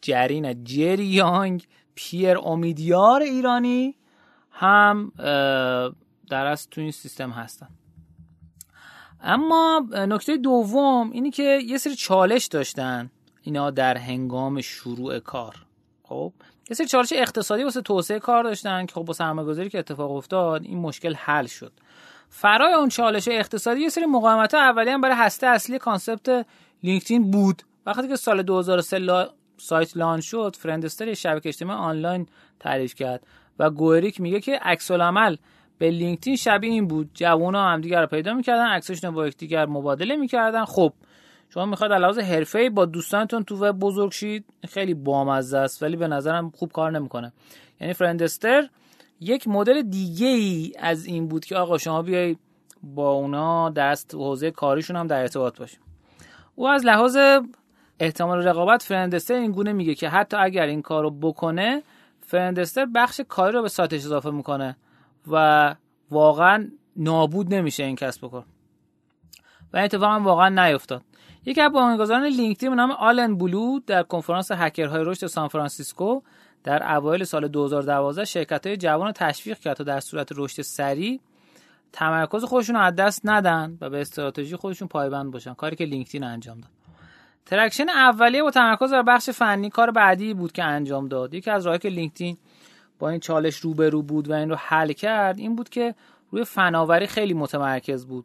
جری نه جری یانگ پیر امیدیار ایرانی هم در از تو این سیستم هستن. اما نکته دوم اینی که یه سری چالش داشتن اینا در هنگام شروع کار. خب یه سری چالش اقتصادی واسه توسعه کار داشتن که خب با سرمایه‌گذاری که اتفاق افتاد این مشکل حل شد. فرای اون چالش اقتصادی یه سری مقاومت اولی هم برای هسته اصلی concept لینکدین بود. وقتی که سال 2003 لا... سایت launch شد فرندستر شبکه اجتماعی آنلاین تعریف کرد. و گوریک میگه که عکس العمل به لینکدین شبیه این بود. جوونا هم دیگر رو پیدا می‌کردن عکسشون با یکدیگر مبادله می‌کردن. خب شما می‌خواد علاوه حرفه با دوستانتون تو وب بزرگ شید خیلی بامزه است ولی به نظرم خوب کار نمی‌کنه. یعنی فرندستر یک مدل دیگه ای از این بود که آقا شما بیای با اونا دست حوزه کاریشون هم در ارتباط باشیم. او از لحاظ احتمال رقابت فرندستر این گونه میگه که حتی اگر این کارو بکنه فرندستر بخش کاری رو به سایتش اضافه می‌کنه و واقعا نابود نمیشه این کسب و کار. و این اتفاق هم واقعا نیفتاد. یکی از بنیانگذاران لینکدین به نام آلن بلو در کنفرانس هکرهای رشد سان فرانسیسکو در اوایل سال 2012 شرکت های جوان رو تشویق کرد تا در صورت رشد سریع تمرکز خودشون رو از دست ندن و به استراتژی خودشون پایبند باشن. کاری که لینکدین انجام داد. traction اولیه با تمرکز بر بخش فنی کار بعدی بود که انجام داد. یکی از راهایی که لینکدین با این چالش روبرو بود و این رو حل کرد این بود که روی فناوری خیلی متمرکز بود.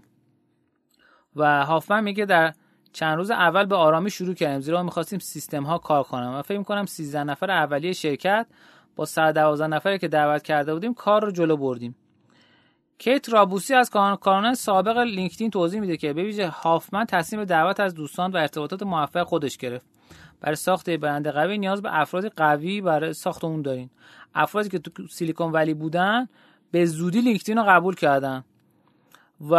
و هافمن میگه در چند روز اول به آرامی شروع کردیم زیرا می‌خواستیم سیستم ها کار کنم. و فکر می‌کنم 13 نفر اولیه شرکت با 112 نفری که دعوت کرده بودیم کار رو جلو بردیم. کیت رابوی از کارکنان سابق لینکدین توضیح میده که رید هافمن تصمیم دعوت از دوستان و ارتباطات موفق خودش گرفت. برای ساخت برند قوی نیاز به افراد قوی برای ساخت اون دارین. افرادی که تو سیلیکون ولی بودن به زودی لینکدین رو قبول کردن. و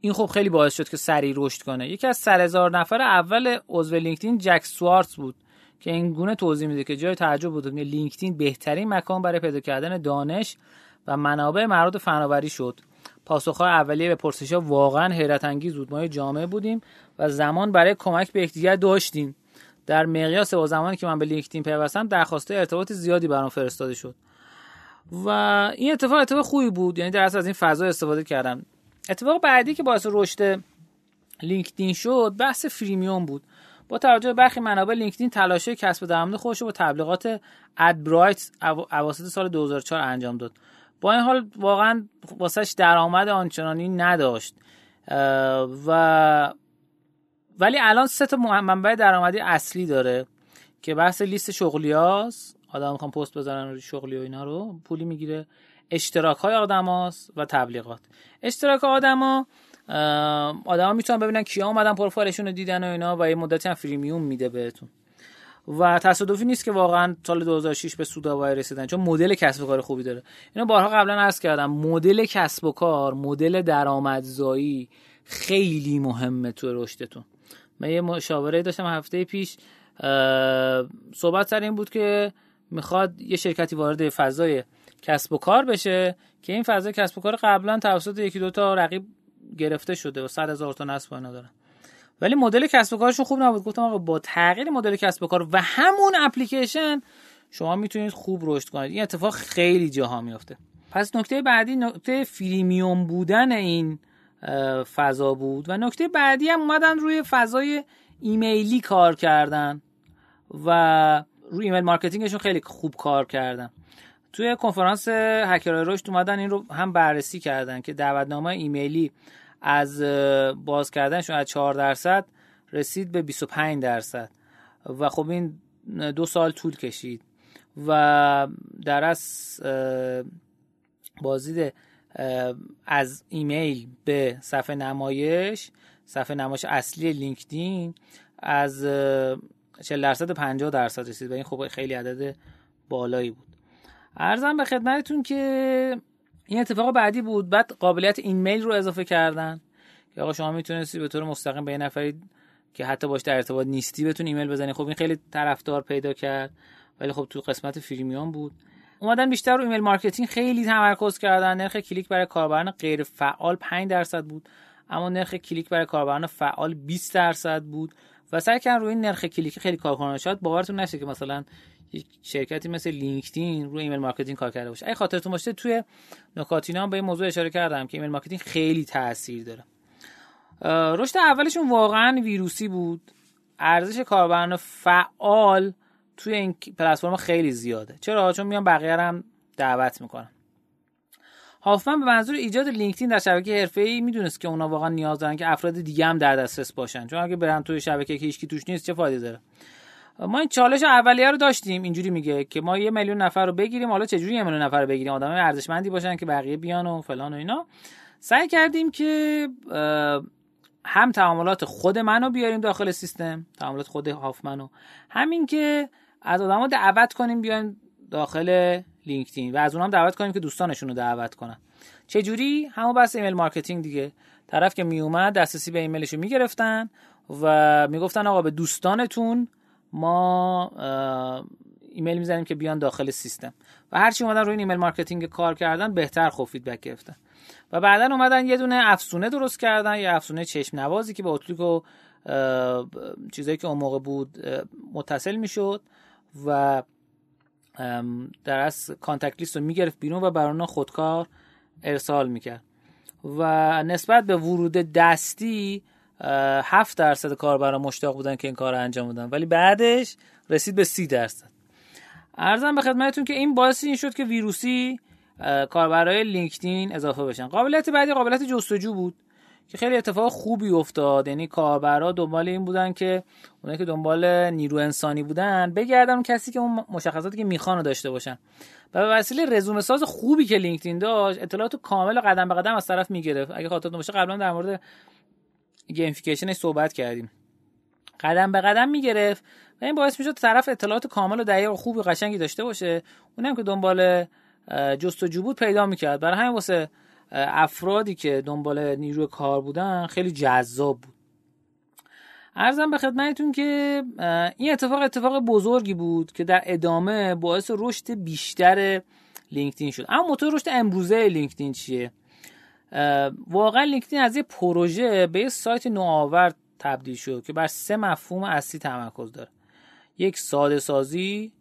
این خب خیلی باعث شد که سریع رشد کنه. یکی از سر هزار نفر اول عضو لینکدین جک سوارتز بود که این گونه توضیح میده که جای تعجب بود که لینکدین بهترین مکان برای پیدا کردن دانش و منابع مربوط فناوری شد. پاسخها اولیه به پرسش ها واقعا حیرت انگیز بود. ما جامعه بودیم و زمان برای کمک به یکدیگر داشتیم. در مقیاس با زمانی که من به لینکدین پیوستم درخواسته ارتباط زیادی برام فرستاده شد. و این اتفاق اتفاق خوبی بود. یعنی در از این فضا استفاده کردم. اتفاق بعدی که باعث رشد لینکدین شد بحث freemium بود. با توجه به برخی منابع لینکدین تلاش کسب درآمد خودش با تبلیغات AdBrite اواسط سال 2004 انجام داد. این حال واقعا واسهش درآمد آنچنانی نداشت. و ولی الان سه تا منبع درآمدی اصلی داره که بحث لیست شغلیاست آدم می‌خوان پست بذارن روی شغلی و اینا رو. پولی می‌گیره. اشتراک های آدم و تبلیغات. اشتراک آدما آدما می‌تونن ببینن کیا اومدن پروفایلشون رو دیدن و اینا و یه مدتی هم فریمیوم میده بهتون. و تصادفی نیست که واقعا سال 2006 به سوداوای رسیدن چون مدل کسب و کار خوبی داره. اینو بارها قبلا عرض کردم مدل کسب و کار مدل درآمدزایی خیلی مهمه تو رشدتون. من یه مشاوره داشتم هفته پیش صحبت سر این بود که می‌خواد یه شرکتی وارد فضای کسب و کار بشه که این فضای کسب و کار قبلا توسط یکی دو تا رقیب گرفته شده و 100 هزار تا نصب اینا دارن. ولی مدل کسب و کارشون خوب نبود. گفتم آقا با تغییر مدل کسب و کار و همون اپلیکیشن شما می‌تونید خوب رشد کنید. این اتفاق خیلی جاها میافته. پس نکته بعدی نکته فریمیوم بودن این فضا بود و نکته بعدی هم اومدن روی فضای ایمیلی کار کردن و روی email marketing شون خیلی خوب کار کردن. توی کنفرانس هکرهای رشد اومدن این رو هم بررسی کردن که دعوتنامه ایمیلی از باز کردنشون از 4 درصد رسید به 25 درصد. و خب این دو سال طول کشید. و در از بازدید از ایمیل به صفحه نمایش صفحه نمایش اصلی لینکدین از 40 درصد 50 درصد رسید. و این خب خیلی عدد بالایی بود. عرضم به خدمتتون که این اتفاق بعدی بود. بعد قابلیت ایمیل رو اضافه کردن. که آقا شما می‌تونستی به طور مستقیم به نفری که حتی باش در ارتباط نیستی بتونی ایمیل بزنی. خب این خیلی طرفدار پیدا کرد. ولی خب تو قسمت freemium بود. اومدن بیشتر رو email marketing خیلی تمرکز کردن. نرخ کلیک برای کاربران غیر فعال 5 درصد بود. اما نرخ کلیک برای کاربران فعال 20 درصد بود. و سعی کردن روی نرخ کلیک خیلی کار کنن شاید باورتون نشه که مثلا یک شرکتی مثل لینکدین روی email marketing کار کرده باشه. اگه خاطرتون باشه توی نکات اینا به این موضوع اشاره کردم که email marketing خیلی تاثیر داره. رشد اولشون واقعا ویروسی بود. ارزش کاربران فعال توی این پلتفرم خیلی زیاده. چرا؟ چون میان بقیه هم دعوت می‌کنن. هافمن به منظور ایجاد لینکدین در شبکه حرفه‌ای می‌دونست که اونا واقعا نیاز دارن که افراد دیگه هم در دسترس باشن. چون اگه برن توی شبکه که هیچکی توش نیست چه فایده داره؟ ما این چالش اولیه رو داشتیم. اینجوری میگه که ما یه میلیون نفر رو بگیریم. حالا چجوری یه میلیون نفر رو بگیریم؟ آدم ارزشمندی باشن که بقیه بیان و فلان و اینا. سعی کردیم که هم تعاملات خود منو بیاریم داخل سیستم تعاملات خود هافمنو همین که از آدما دعوت کنیم بیان داخل لینکدین و از اونام دعوت کنیم که دوستانشون رو دعوت کنن. چه جوری همون بحث email marketing دیگه. طرف که می اومد دسترسی به ایمیلش رو می‌گرفتن و می‌گفتن آقا به دوستانتون ما ایمیل می‌زنیم که بیان داخل سیستم. و هرچی اومدن روی email marketing کار کردن بهتر خوب feedback گرفتن. و بعدا اومدن یه دونه افزونه درست کردن یه افزونه چشم نوازی که به Outlook و چیزایی که اون موقع بود متصل می‌شد و در از contact list رو می‌گرفت بیرون و برای خودکار ارسال می‌کرد. و نسبت به ورود دستی هفت درصد کاربران مشتاق بودن که این کار رو انجام بدن. ولی بعدش رسید به سی درصد. عرضم به خدمتتون که این باعث این شد که ویروسی کاربرای لینکدین اضافه بشن. قابلیت بعدی قابلیت جستجو بود. که خیلی اتفاق خوبی افتاد. یعنی کاربرا دنبال این بودن که اونایی که دنبال نیرو انسانی بودن بگردن کسی که اون مشخصاتی که می‌خوان داشته باشن. و به وسیله رزومه ساز خوبی که لینکدین داشت اطلاعات کامل و قدم به قدم از طرف می‌گرفت. اگه خاطرتون باشه قبلا در مورد gamification صحبت کردیم. قدم به قدم می‌گرفت و این باعث می‌شد طرف اطلاعات کامل و دقیق و خوب و قشنگی داشته باشه. اونم که دنبال جستجو بود پیدا می‌کرد. برای همین واسه افرادی که دنبال نیروی کار بودن خیلی جذاب بود. ارزم به خدمتتون که این اتفاق اتفاق بزرگی بود که در ادامه باعث رشد بیشتر لینکدین شد. اما موتور رشد امروزه لینکدین چیه؟ واقعا لینکدین از یه پروژه به یه سایت نوآور تبدیل شد که بر سه مفهوم اصلی تمرکز داره. یک ساده سازی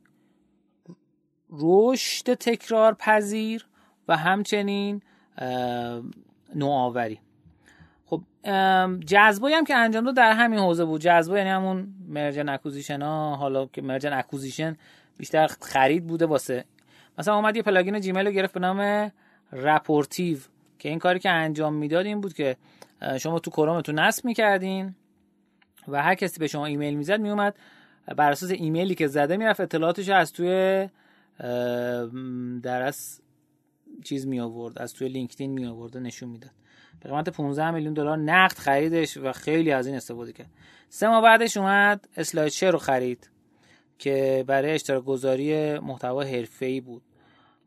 رشد تکرار پذیر و همچنین نوآوری. خب جذب‌هایی هم که انجام داد در همین حوزه بود. جذبا یعنی همون merge and acquisition ها. حالا که merge and acquisition بیشتر خرید بوده واسه. مثلا اومد یه plugin Gmail رو گرفت به نام Rapportive که این کاری که انجام می‌داد این بود که شما تو کرومتون نصب می‌کردین و هر کسی به شما ایمیل می‌زد میومد بر اساس ایمیلی که زده می‌رفت اطلاعاتش از توی در از چیز می آورد از توی لینکدین می آورد و نشون می‌داد. به قیمت 15 میلیون دلار نقد خریدش و خیلی از این استفاده کرد. سه ماه بعدش اومد اسلایدشر رو خرید که برای اشتراک گذاری محتوا حرفه‌ای بود.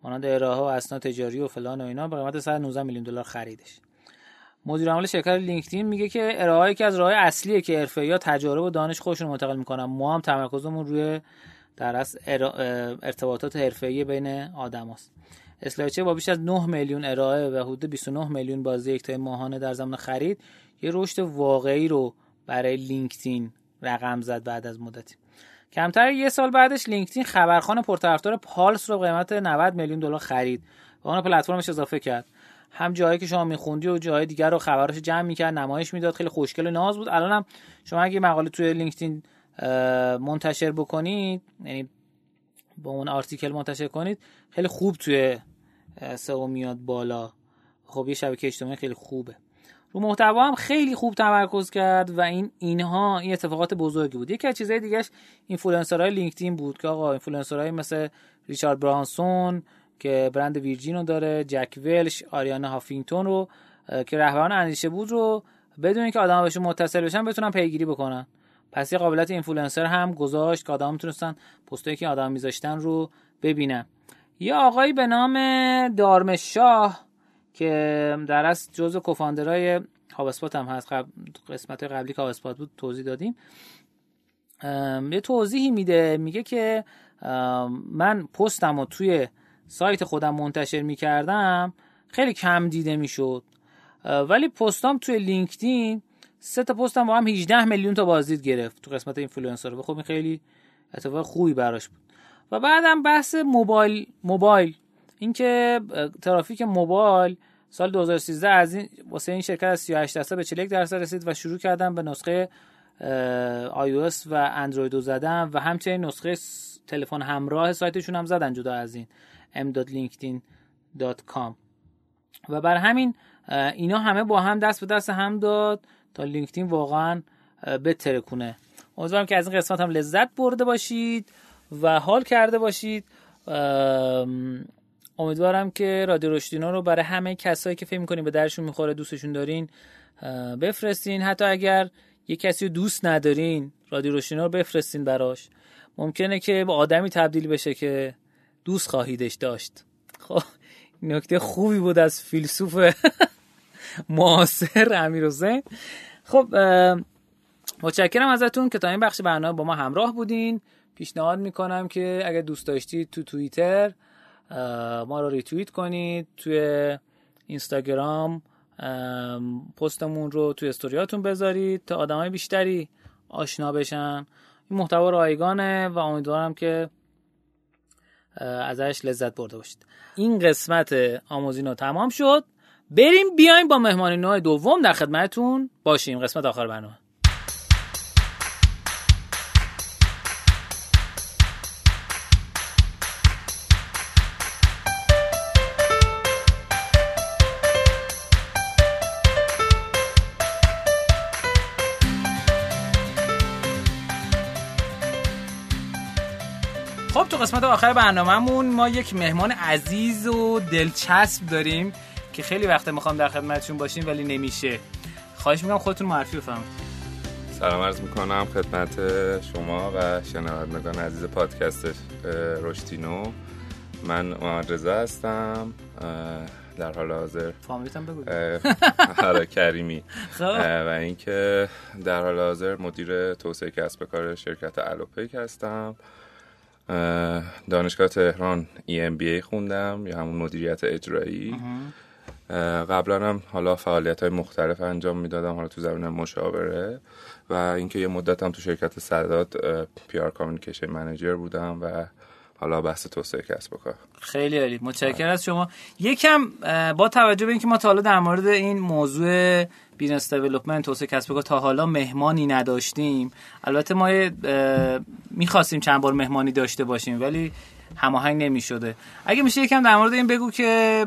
مانند ارائه و اسناد تجاری و فلان و اینا به قیمت 119 میلیون دلار خریدش. مدیر عامل شرکت لینکدین میگه که ارائه که از راه اصلیه که حرفه‌ای‌ها تجارب و دانش خودشون منتقل می‌کنن ما هم تمرکزمون روی در ارتباطات حرفه‌ای بین آدماست. اسلایچه با بیش از 9 میلیون ارائه و حدود 29 میلیون بازی یک ماهانه در زمان خرید یه رشد واقعی رو برای لینکدین رقم زد بعد از مدتی. کمتر یه سال بعدش لینکدین خبرخان پرطرفدار پالس رو قیمت 90 میلیون دلار خرید و اون پلتفرمش اضافه کرد. هم جایی که شما میخوندی و جای دیگر رو خبرش جمع می‌کرد نمایش می‌داد خیلی خوشگل و ناز بود. الانم شما اگه مقاله توی لینکدین منتشر بکنید یعنی با اون article منتشر کنید خیلی خوب توی SEO میاد بالا. خب یه شبکه اجتماعی خیلی خوبه. رو محتوا هم خیلی خوب تمرکز کرد و این اینها این اتفاقات بزرگی بود. یکی از چیزهای دیگهش اینفلوئنسرهای لینکدین بود که آقا اینفلوئنسرهای مثل ریچارد برانسون که برند ویرجین رو داره جک ولش آریانا هافینگتون رو که رهبران اندیشه بود رو بدون اینکه آدم بهشون متصل بشن بتونن پیگیری بکنن. پس یه قابلیت اینفلوئنسر هم گذاشت که آدم می‌تونستن پستایی که آدم میذاشتن رو ببینن. یه آقایی به نام دارمش شاه که در از جزء co-founder ای هابسپات هم هست. قسمت قبلی که هابسپات بود توضیح دادیم. یه توضیحی میده. میگه که من پستم رو توی سایت خودم منتشر می‌کردم. خیلی کم دیده می‌شد. ولی پستام توی لینکدین سه تا پستم با هم 18 میلیون تا بازدید گرفت تو قسمت اینفلوئنسر خب این خیلی اتفاق خوبی براش بود. و بعدم بحث موبایل موبایل. اینکه ترافیک موبایل سال 2013 از این واسه این شرکت از 38 درصد به 41 درصد رسید و شروع کردن به نسخه iOS و اندروید رو زدن و همچنین نسخه تلفن همراه سایتشون هم زدن جدا از این m.linkedin.com و بر همین اینا همه با هم دست به دست هم داد تا لینکدین واقعا بتره کنه امیدوارم که از این قسمت هم لذت برده باشید. و حال کرده باشید. امیدوارم که رادیو رشدینا رو برای همه کسایی که فکر می‌کنین به درشون می‌خوره دوستشون دارین بفرستین. حتی اگر یه کسی رو دوست ندارین رادیو رشدینا رو بفرستین براش. ممکنه که به آدمی تبدیل بشه که دوست خواهیدش داشت. خب نکته خوبی بود از فیلسوف *laughs* معاصر امیر حسین. خب متشکرم ازتون که تا این بخش برنامه با ما همراه بودین. پیشنهاد می‌کنم که اگر دوست داشتید تو توییتر ما رو ریتوییت کنید توی اینستاگرام. پستمون رو توی استوریاتون بذارید تا آدمای بیشتری آشنا بشن. این محتوا رایگانه و امیدوارم که ازش لذت برده باشید. این قسمت آموزینو تمام شد. بریم بیایم با مهمانی نوع دوم در خدمتتون باشیم. قسمت آخر برنامه. قسمت آخر برنامهمون ما یک مهمان عزیز و دلچسب داریم که خیلی وقت می‌خوام در خدمتشون باشیم ولی نمیشه. خواهش می‌کنم خودتون معرفی بفرمایید. سلام عرض می‌کنم خدمت شما و شنوندگان عزیز پادکست رشتینو من محمد رضا هستم در حال حاضر. فامیلیتم بگو. حالا کریمی. خب. و اینکه در حال حاضر مدیر توسعه کسب کار شرکت الوپیک هستم. دانشگاه تهران EMBA خوندم یا همون مدیریت اجرایی. قبلا هم حالا فعالیت های مختلف انجام می‌دادم حالا تو زمین مشاوره. و اینکه یه مدت هم تو شرکت صداد PR communication manager بودم و حالا بحث توسعه کسب و کار. خیلی عالی. متشکرم از شما. یکم با توجه به اینکه ما تا حالا در مورد این موضوع business development توسعه کسب و کار تا حالا مهمانی نداشتیم البته ما می‌خواستیم چند بار مهمانی داشته باشیم ولی هماهنگ نمی‌شده. اگه میشه یکم در مورد این بگو که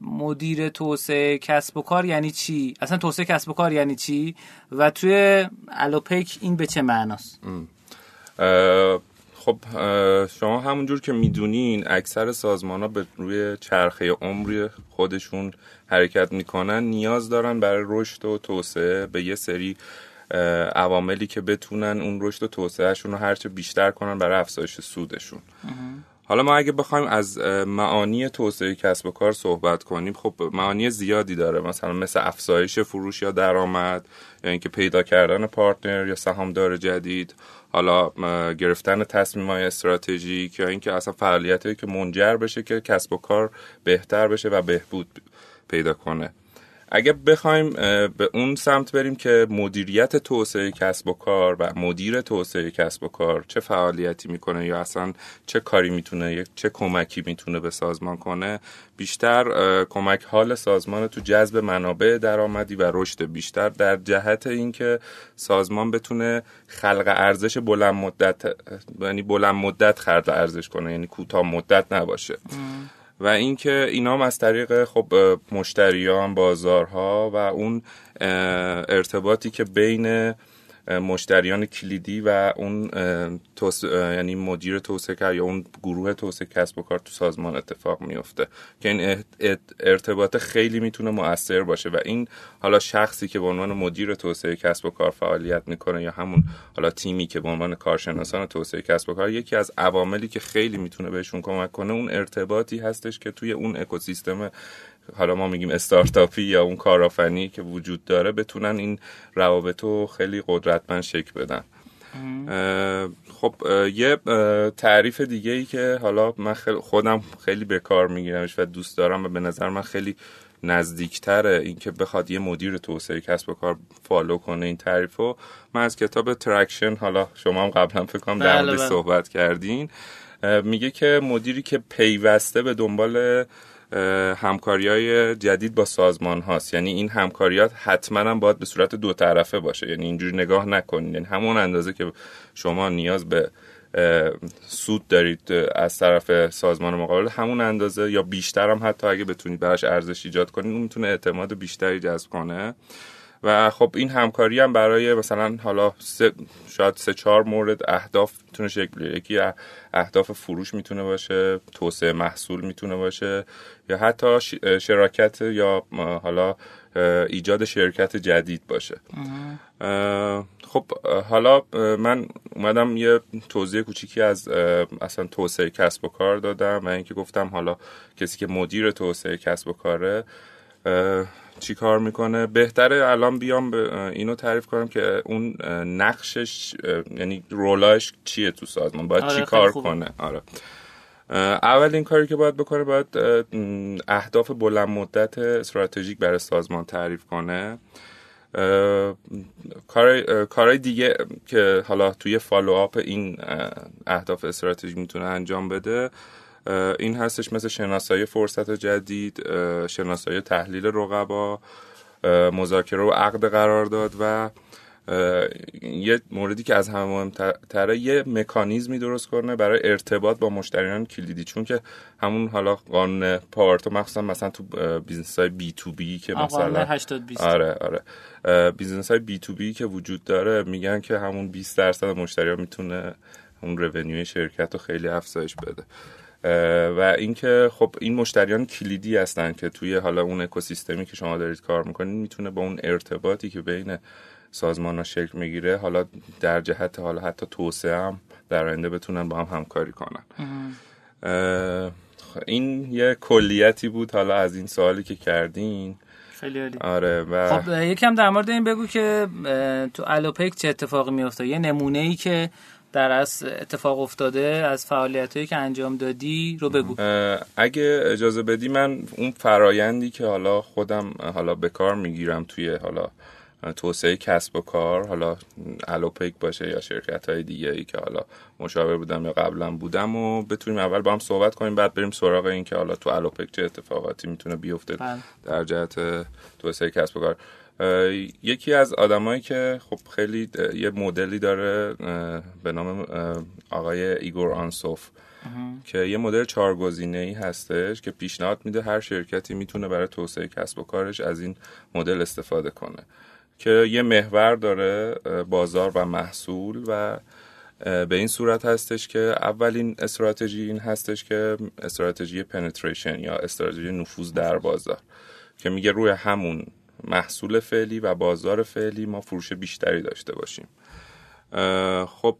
مدیر توسعه کسب و کار یعنی چی؟ اصلا توسعه کسب و کار یعنی چی؟ و توی الوپیک این به چه معناست؟ خب شما همونجور که می‌دونین اکثر سازمان ها به روی چرخه عمری خودشون حرکت می‌کنن. نیاز دارن برای رشد و توسعه به یه سری عواملی که بتونن اون رشد و توسعهشون رو هرچه بیشتر کنن برای افزایش سودشون. حالا ما اگه بخوایم از معانی توسعه کسب و کار صحبت کنیم خب معانی زیادی داره. مثلا مثل افزایش فروش یا درآمد یا اینکه پیدا کردن پارتنر یا سهامدار جدید. حالا گرفتن تصمیم های استراتژیک یا اینکه اصلا فعالیتی که منجر بشه که کسب و کار بهتر بشه و بهبود پیدا کنه. اگه بخوایم به اون سمت بریم که مدیریت توسعه کسب و کار و مدیر توسعه کسب و کار چه فعالیتی می‌کنه یا اصلا چه کاری می‌تونه چه کمکی می‌تونه به سازمان کنه بیشتر کمک حال سازمان تو جذب منابع درآمدی و رشد. بیشتر در جهت اینکه سازمان بتونه خلق ارزش بلند مدت یعنی بلند مدت خلق ارزش کنه یعنی کوتاه مدت نباشه و اینکه اینا هم از طریق خب مشتریان بازارها و اون ارتباطی که بین مشتریان کلیدی و اون توس... یعنی مدیر توسعه یا اون گروه توسعه کسب و کار تو سازمان اتفاق میفته که این ارتباط خیلی می‌تونه مؤثر باشه و این حالا شخصی که به عنوان مدیر توسعه کسب و کار فعالیت می‌کنه یا همون حالا تیمی که به عنوان کارشناسان توسعه کسب و کار یکی از عواملی که خیلی می‌تونه بهشون کمک کنه اون ارتباطی هستش که توی اون اکوسیستم حالا ما میگیم استارتاپی یا اون کارآفرینی که وجود داره بتونن این روابط رو خیلی قدرتمند شکل بدن خب یه تعریف دیگه ای که حالا من خودم خیلی به کار میگیرمش و دوست دارم و به نظر من خیلی نزدیکتره اینکه بخواد یه مدیر توسعه کسب و کار follow کنه این تعریف رو من از کتاب Traction حالا شما هم قبلا فکر کنم در بله، بله. صحبت کردین میگه که مدیری که پیوسته به دنبال همکاری های جدید با سازمان هاست. یعنی این همکاریات حتما هم باید به صورت دو طرفه باشه. یعنی اینجوری نگاه نکنید یعنی همون اندازه که شما نیاز به سود دارید از طرف سازمان مقابل همون اندازه یا بیشتر هم حتی اگه بتونید براش ارزش ایجاد کنید اون می‌تونه اعتماد بیشتری جذب کنه. و خب این همکاری هم برای مثلا حالا سه شاید سه چهار مورد اهداف می‌تونه شکل یکی اهداف فروش می‌تونه باشه توسعه محصول می‌تونه باشه یا حتی شراکت یا حالا ایجاد شرکت جدید باشه. خب حالا من اومدم یه توضیح کوچیکی از اصلا توسعه کسب و کار دادم و اینکه گفتم حالا کسی که مدیر توسعه کسب و کاره چی کار می‌کنه؟ بهتره الان بیام اینو تعریف کنم که اون نقشش یعنی رولاش چیه تو سازمان؟ باید آره چی کار کنه؟ آره. اولین کاری که باید بکنه باید اهداف بلند مدت استراتژیک برای سازمان تعریف کنه. کارهای دیگه که حالا توی فالوآپ این اهداف استراتژیک می‌تونه انجام بده. این هستش مثل شناسایی فرصت جدید شناسایی تحلیل رقبا مذاکره و عقد قرار داد و یه موردی که از همه مهمتره یه مکانیزمی درست کنه برای ارتباط با مشتریان کلیدی. چون که همون حالا قانون پارتو مخصوصا مثلا تو business های B2B که مثلا آره آره. business های B2B که وجود داره میگن که همون 20 درصد مشتری می‌تونه اون revenue ی شرکت رو خیلی افزایش بده. و اینکه خب این مشتریان کلیدی هستن که توی حالا اون اکوسیستمی که شما دارید کار می‌کنید می‌تونه با اون ارتباطی که بین سازمان ها شکل می‌گیره حالا در جهت حالا حتی توسعه هم در آینده بتونن با هم همکاری کنن. این یه کلیتی بود حالا از این سوالی که کردین. خیلی عالی. آره و خب یکم در مورد این بگو که تو الوپک چه اتفاقی میفته یه نمونه ای که در از اتفاق افتاده از فعالیت هایی که انجام دادی رو بگو اگه اجازه بدی من اون فرایندی که حالا خودم حالا به کار می‌گیرم توی حالا توسعه کسب و کار حالا الوپیک باشه یا شرکت های دیگه ای که حالا مشاور بودم یا قبلا بودم و بتونیم اول با هم صحبت کنیم بعد بریم سراغ این که حالا تو الوپیک چه اتفاقاتی می‌تونه بیفته بله. در جهت توسعه کسب و کار یکی از آدمایی که خب خیلی یه مدلی داره به نام آقای ایگور آنسوف که یه مدل چهارگزینه ای هستش که پیشنهاد میده هر شرکتی می‌تونه برای توسعه کسب و کارش از این مدل استفاده کنه که یه محور داره بازار و محصول و به این صورت هستش که اولین استراتژی این هستش که استراتژی penetration یا استراتژی نفوذ در بازار که میگه روی همون محصول فعلی و بازار فعلی ما فروش بیشتری داشته باشیم. خب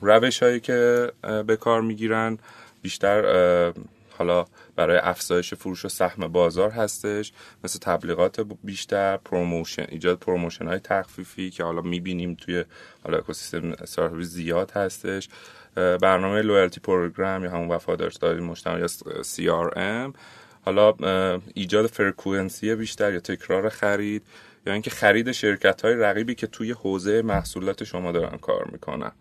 روش هایی که به کار می‌گیرن بیشتر حالا برای افزایش فروش و سهم بازار هستش مثل تبلیغات بیشتر promotion ایجاد promotion های تخفیفی که حالا می‌بینیم توی حالا اکوسیستم استارتاپی زیاد هستش. برنامه loyalty program یا همون وفاداری مشتری یا CRM حالا ایجاد frequency بیشتر یا تکرار خرید یا اینکه خرید شرکت های رقیبی که توی حوزه محصولات شما دارن کار می‌کنن.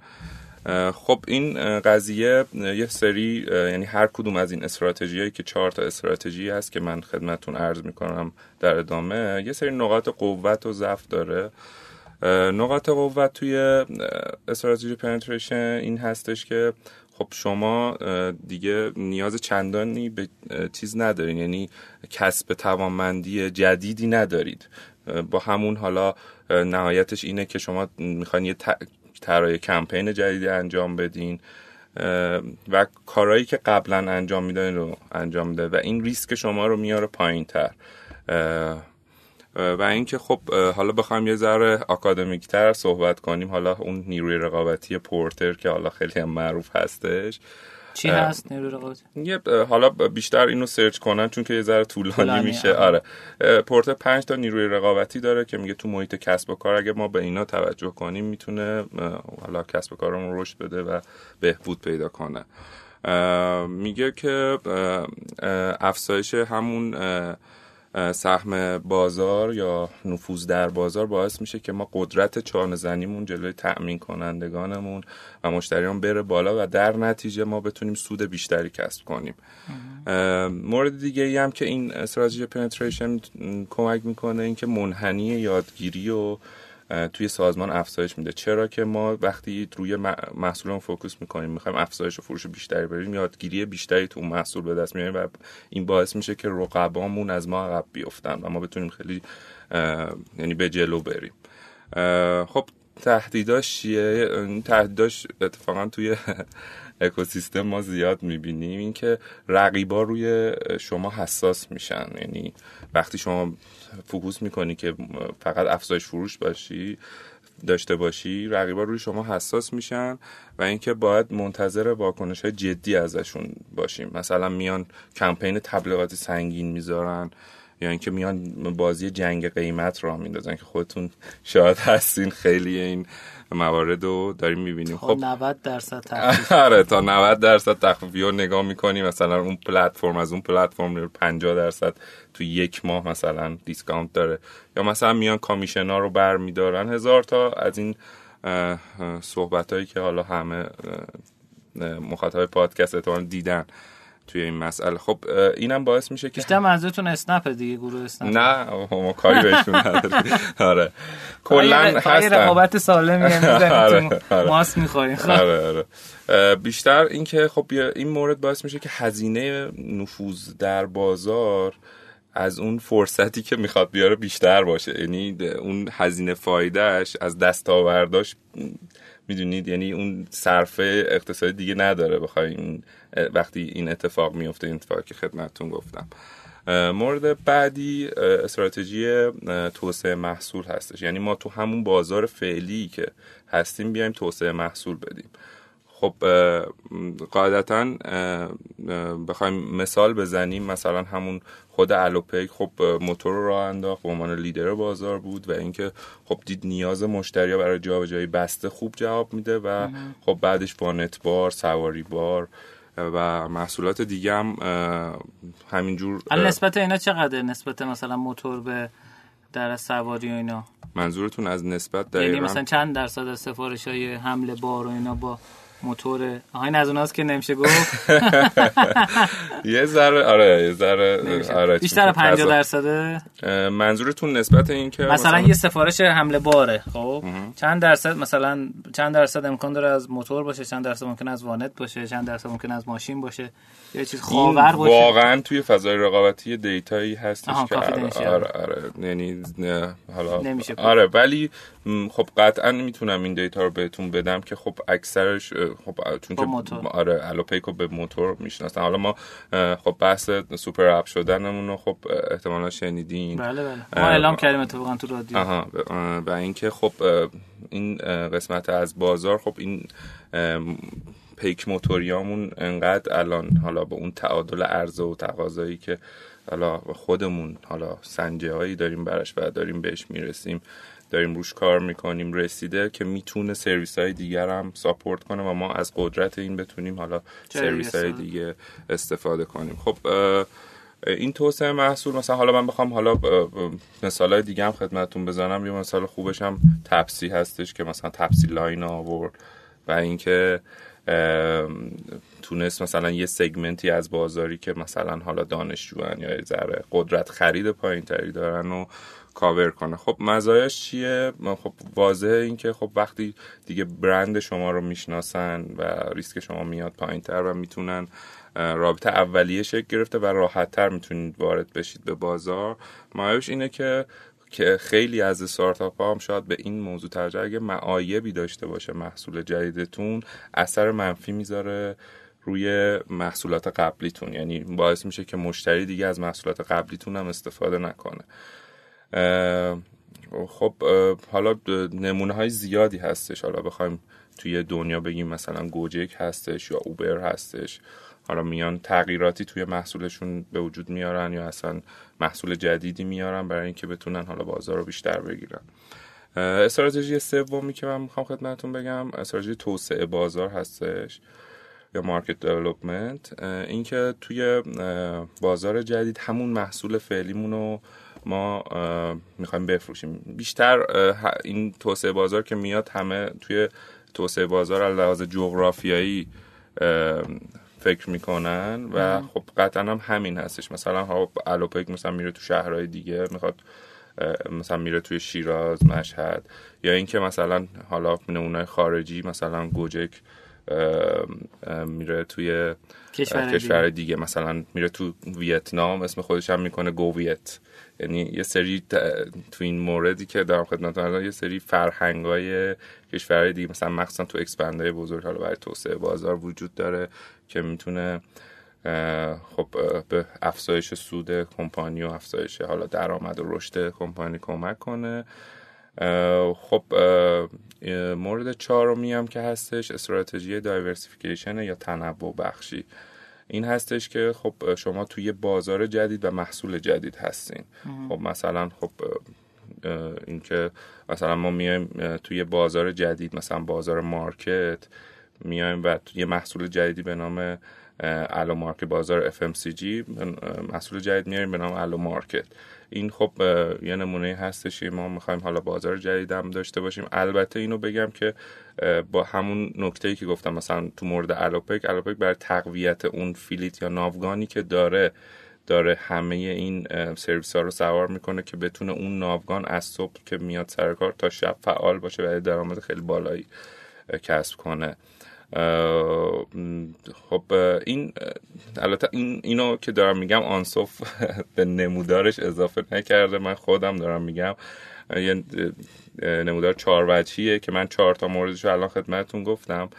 خب این قضیه یه سری یعنی هر کدوم از این استراتژی که چهار تا استراتژی هست که من خدمتون عرض می‌کنم در ادامه یه سری نقاط قوت و ضعف داره. نقاط قوت توی استراتژی penetration این هستش که خب شما دیگه نیاز چندانی به چیز ندارین. یعنی کسب توانمندی جدیدی ندارید. با همون حالا نهایتش اینه که شما می‌خواین یه طراحی کمپین جدیدی انجام بدین و کارهایی که قبلا انجام میدن رو انجام میده و این ریسک شما رو میاره پایین تر و اینکه خب حالا بخوایم یه ذره آکادمیک تر صحبت کنیم. حالا اون نیروی رقابتی پورتر که حالا خیلی هم معروف هستش. چی هست نیروی رقابتی؟ یه حالا بیشتر اینو سرچ کنن چون که یه ذره طولانی میشه. آره. پورتر پنج تا نیروی رقابتی داره که میگه تو محیط کسب و کار اگه ما به اینا توجه کنیم می‌تونه حالا کسب و کارمون رشد بده و بهبود پیدا کنه. میگه که افزایش همون سهم بازار یا نفوذ در بازار باعث میشه که ما قدرت چانه زنیمون جلوی تأمین کنندگانمون و مشتریان بره بالا و در نتیجه ما بتونیم سود بیشتری کسب کنیم. مورد دیگه ای هم که این استراتژی penetration کمک می‌کنه اینکه منحنی یادگیری و توی سازمان افزایش میده. چرا که ما وقتی روی محصولمون focus می‌کنیم می‌خوایم افزایش و فروش بیشتری بریم یادگیری بیشتری تو اون محصول به دست میاریم و این باعث میشه که رقبامون از ما عقب بیفتن و ما بتونیم خیلی یعنی به جلو بریم. خب تهدیداش چیه؟ تهدیداش اتفاقا توی *laughs* اکوسیستم ما زیاد می‌بینیم اینکه رقیبا روی شما حساس میشن. یعنی وقتی شما فوکوس می‌کنی که فقط افزایش فروش باشی داشته باشی رقیبا روی شما حساس میشن و اینکه باید منتظر واکنش های جدی ازشون باشیم. مثلا میان کمپین تبلیغاتی سنگین می‌ذارن یا اینکه میان بازی جنگ قیمت را میندازن که خودتون شاید هستین خیلی این موارد رو داریم می‌بینیم. خب. 90 درصد *laughs* تخفیف. آره تا 90 درصد تخفیف. رو نگاه می‌کنیم مثلا اون پلتفرم از اون پلتفرم 50 درصد تو یک ماه مثلا دیسکانت داره. یا مثلا میان کامیشن ها رو بر میدارن هزار تا از این صحبت هایی که حالا همه مخاطب پادکست اتوان دیدن توی این مسئله. خب اینم باعث میشه که بیشتر منظورتون اسنپ دیگه گروه اسنپ. نه ما کاری بهشون نداریم. *laughs* آره. کلا هستن. رقابت سالمی *laughs* آره ماست می‌خوریم. آره آره. بیشتر اینکه خب این مورد باعث میشه که هزینه نفوذ در بازار از اون فرصتی که می‌خواد بیاره بیشتر باشه. یعنی اون هزینه فایدهش از دستاورداش می‌دونید؟ یعنی اون صرفه اقتصادی دیگه نداره. بخوایم وقتی این اتفاق میفته این اتفاقی که خدمتتون گفتم. مورد بعدی استراتژی توسعه محصول هستش. یعنی ما تو همون بازار فعلی که هستیم بیایم توسعه محصول بدیم. خب قاعدتا بخوایم مثال بزنیم. مثلا همون خود الوپیک خب موتور رو راه انداخت به عنوان لیدر بازار بود و اینکه خب دید نیاز مشتری برای جابجایی بسته خوب جواب میده و خب بعدش با نتبار سواری بار و محصولات دیگه هم همینجور نسبت اینا چقدر نسبت مثلا موتور به در سواری و اینا؟ منظورتون از نسبت یعنی دقیقا؟ یعنی مثلا چند درصد از سفارش های حمل بار و اینا با موتور. آها از اوناست که نمیشه گفت. *laughs* یه ذره آره یه ذره آره بیشتر 50 درصده. منظورتون نسبت این که مثلا, مثلا یه سفارش حمله باره خب؟ چند درصد مثلا چند درصد امکان داره از موتور باشه چند درصد ممکن از وانت باشه چند درصد ممکن از ماشین باشه. یه چیز خاور باشه. واقعا توی فضای رقابتی دیتایی هستش که آره آره, آره یعنی حالا نمیشه. آره ولی خب قطعا می‌تونم این دیتا رو بهتون بدم که خب اکثرش خب چون که آره الوپیکو به موتور می‌شناسن. حالا ما خب بحث سوپر اپ شدنمون رو خب احتمالا شنیدین. بله بله. ما اعلام کردیم اتفاقا تو رادیو. آها و اینکه خب این قسمت از بازار خب این پیک موتوریامون انقدر الان حالا به اون تعادل عرضه و تقاضایی که حالا خودمون حالا سنجه هایی داریم براش و داریم بهش می‌رسیم داریم روش کار می‌کنیم رسیده که می‌تونه سرویس های دیگر هم ساپورت کنه و ما از قدرت این بتونیم حالا سرویس های دیگه استفاده کنیم. خب این توسعه محصول مثلا حالا من بخوام حالا مثال های دیگه هم خدمتتون بزنم. یه مثال خوبش هم تپسی هستش که مثلا تپسی Line آورد و اینکه تونست مثلا یه segment ی از بازاری که مثلا حالا دانشجوان یا ذره قدرت خرید پایین تری دارن و کاور کنه. خب مزایاش چیه؟ خب واضح این که خب وقتی دیگه برند شما رو می‌شناسن و ریسک شما میاد پایین تر و می‌تونن رابطه اولیه شکل گرفته و راحت تر می‌تونید وارد بشید به بازار. مایوش اینه که که خیلی از استارتاپ ها هم شاید به این موضوع توجه اگه معایبی داشته باشه محصول جدیدتون اثر منفی می‌ذاره روی محصولات قبلیتون. یعنی باعث میشه که مشتری دیگه از محصولات قبلیتون هم استفاده نکنه. خب حالا نمونه های زیادی هستش. حالا بخوایم توی دنیا بگیم مثلا گوجک هستش یا اوبر هستش. حالا میان تغییراتی توی محصولشون به وجود میارن یا اصلا محصول جدیدی میارن برای اینکه بتونن حالا بازار رو بیشتر بگیرن. استراتژی سومی که من می‌خوام خدمتتون بگم استراتژی توسعه بازار هستش یا مارکت دیولپمنت. اینکه توی بازار جدید همون محصول فعلیمون رو ما می‌خوایم بفروشیم. بیشتر این توسعه بازار که میاد همه توی توسعه بازار از لحاظ جغرافیایی فکر می‌کنن و خب قطعا هم همین هستش. مثلا ها الوپک مثلا میره تو شهرهای دیگه می‌خواد مثلا میره توی شیراز مشهد. یا اینکه مثلا حالا نمونه خارجی مثلا گوجک میره توی کشور, کشور دیگه. مثلا میره تو ویتنام اسم خودش هم می‌کنه گوویت. یعنی یه سری تو این موردی که دارم خدمتتون یه سری فرهنگای کشورهای دیگه مثلا مخصوصا تو expand ای بزرگ حالا برای توسعه بازار وجود داره که می‌تونه خب به افزایش سود کمپانی و افزایش حالا درآمد و رشد کمپانی کمک کنه. خب مورد چهارمی هم که هستش استراتژی diversification یا تنوع بخشی. این هستش که خب شما توی بازار جدید و محصول جدید هستین. خب مثلا خب اینکه مثلا ما میایم توی بازار جدید مثلا بازار مارکت میایم و توی محصول جدیدی به نام الو مارکت بازار FMCG محصول جدید میاریم به نام الو مارکت. این خب یه نمونه هستش ما می‌خوایم حالا بازار جدید هم داشته باشیم. البته اینو بگم که با همون نکته ای که گفتم مثلا تو مورد الوپک الوپک برای تقویت اون فیلیت یا ناوگانی که داره داره همه این سرویس ها رو سوار می‌کنه که بتونه اون ناوگان از صبح که میاد سر کار تا شب فعال باشه و درآمد خیلی بالایی کسب کنه. خب این البته این اینو که دارم میگم آنصف *laughs* به نمودارش اضافه نکرده. من خودم دارم میگم نمودار چهار وجهیه که من چهار تا موردش رو الان خدمتتون گفتم.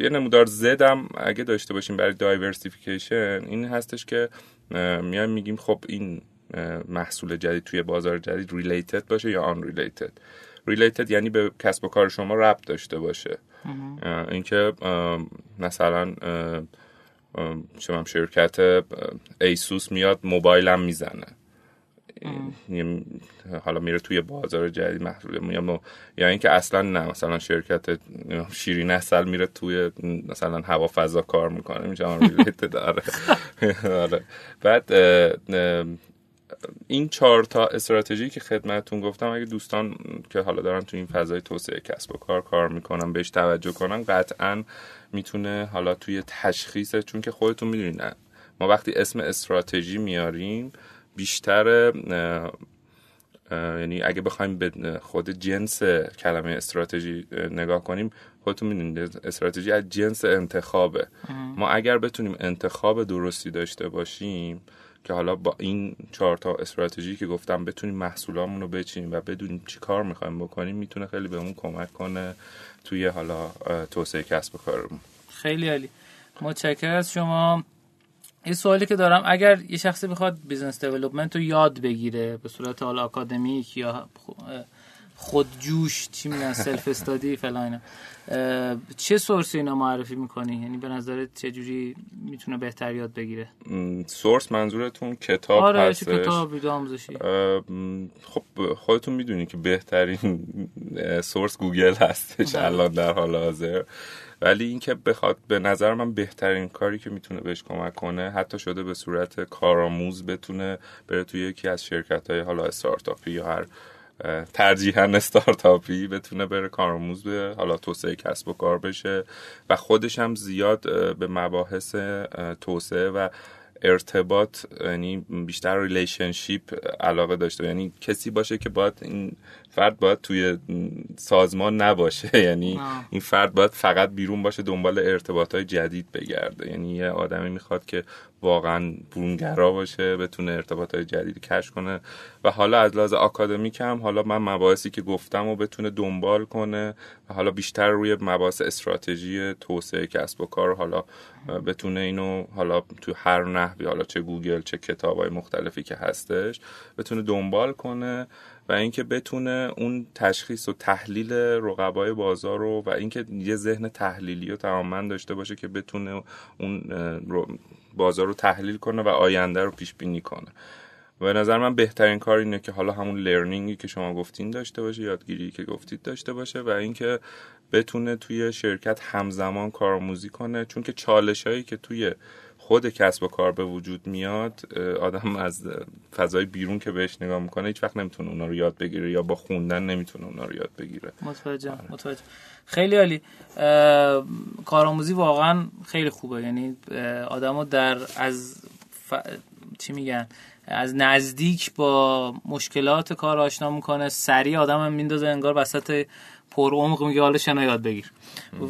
یه نمودار زدم. اگه داشته باشیم برای diversification این هستش که میایم میگیم خب این محصول جدید توی بازار جدید related باشه یا unrelated related یعنی به کسب و کار شما ربط داشته باشه. اینکه مثلا شما شرکت ایسوس میاد موبایلم می‌زنه. حالا میره توی بازار جدید محصول یا یا اینکه اصلا نه مثلا شرکت شیرین اصل میره توی مثلا هوا فضا کار می‌کنه میشه داره. *laughs* آره. بعد این چهار تا استراتژی که خدمتتون گفتم اگه دوستان که حالا دارن تو این فضای توسعه کسب و کار کار می‌کنن بهش توجه کنن قطعا می‌تونه حالا توی تشخیص چون که خودتون می‌دونین ما وقتی اسم استراتژی میاریم بیشتر یعنی اگه بخوایم به خود جنس کلمه استراتژی نگاه کنیم خودتون می‌دونید استراتژی از جنس انتخابه. ما اگر بتونیم انتخاب درستی داشته باشیم که حالا با این چهار تا استراتژی که گفتم بتونیم محصولامون رو بچینیم و بدونیم چی کار می‌خوایم بکنیم می‌تونه خیلی بهمون کمک کنه توی حالا توسعه کسب و کارمون. خیلی عالی. متشکرم از شما. یه سوالی که دارم اگر یه شخصی بخواد business development رو یاد بگیره به صورت حالا آکادمیک یا خودجوش چی میگن self study فلان چه source اینا معرفی می‌کنی؟ یعنی به نظرت چه جوری می‌تونه بهتر یاد بگیره؟ source منظورتون کتاب آره هستش؟ کتاب ویدیو آموزشی. خب خودتون می‌دونی که بهترین source گوگل هستش بله. الان در حال حاضر. ولی اینکه بخواد به نظر من بهترین کاری که می‌تونه بهش کمک کنه حتی شده به صورت کارآموز بتونه بره توی یکی از شرکت های حالا استارتاپی یا هر ترجیحاً استارتاپی بتونه بره کارآموز به حالا توسعه کسب و کار بشه و خودش هم زیاد به مباحث توسعه و ارتباط یعنی بیشتر relationship علاقه داشته. یعنی کسی باشه که باید این فرد باید توی سازمان نباشه. *laughs* یعنی این فرد باید فقط بیرون باشه دنبال ارتباط های جدید بگرده. یعنی یه آدمی می‌خواد که واقعا برونگرا باشه بتونه ارتباط های جدید کش کنه. و حالا از لحاظ آکادمیک هم حالا من مباحثی که گفتم و بتونه دنبال کنه و حالا بیشتر روی مباحث استراتژی توسعه کسب و کار حالا بتونه اینو حالا تو هر نحوی حالا چه گوگل چه کتاب های مختلفی که هستش بتونه دنبال کنه. و اینکه بتونه اون تشخیص و تحلیل رقبای بازار رو و اینکه یه ذهن تحلیلی و تماما داشته باشه که بتونه اون بازار رو تحلیل کنه و آینده رو پیش بینی کنه. و به نظر من بهترین کار اینه که حالا همون لرنینگی که شما گفتین داشته باشه یادگیری که گفتید داشته باشه و اینکه بتونه توی شرکت همزمان کارآموزی کنه. چون که چالش هایی که توی خود کسب و کار به وجود میاد آدم از فضای بیرون که بهش نگاه می‌کنه هیچ وقت نمی‌تونه اونا رو یاد بگیره یا با خوندن نمی‌تونه اونا رو یاد بگیره. متوجه آره. متوجه. خیلی عالی. کارآموزی واقعا خیلی خوبه. یعنی آدمو در از ف... چی میگن؟ از نزدیک با مشکلات کار آشنا می‌کنه. سریع آدم هم میندازه انگار وسط پر عمق میگه حالا شنا یاد بگیر.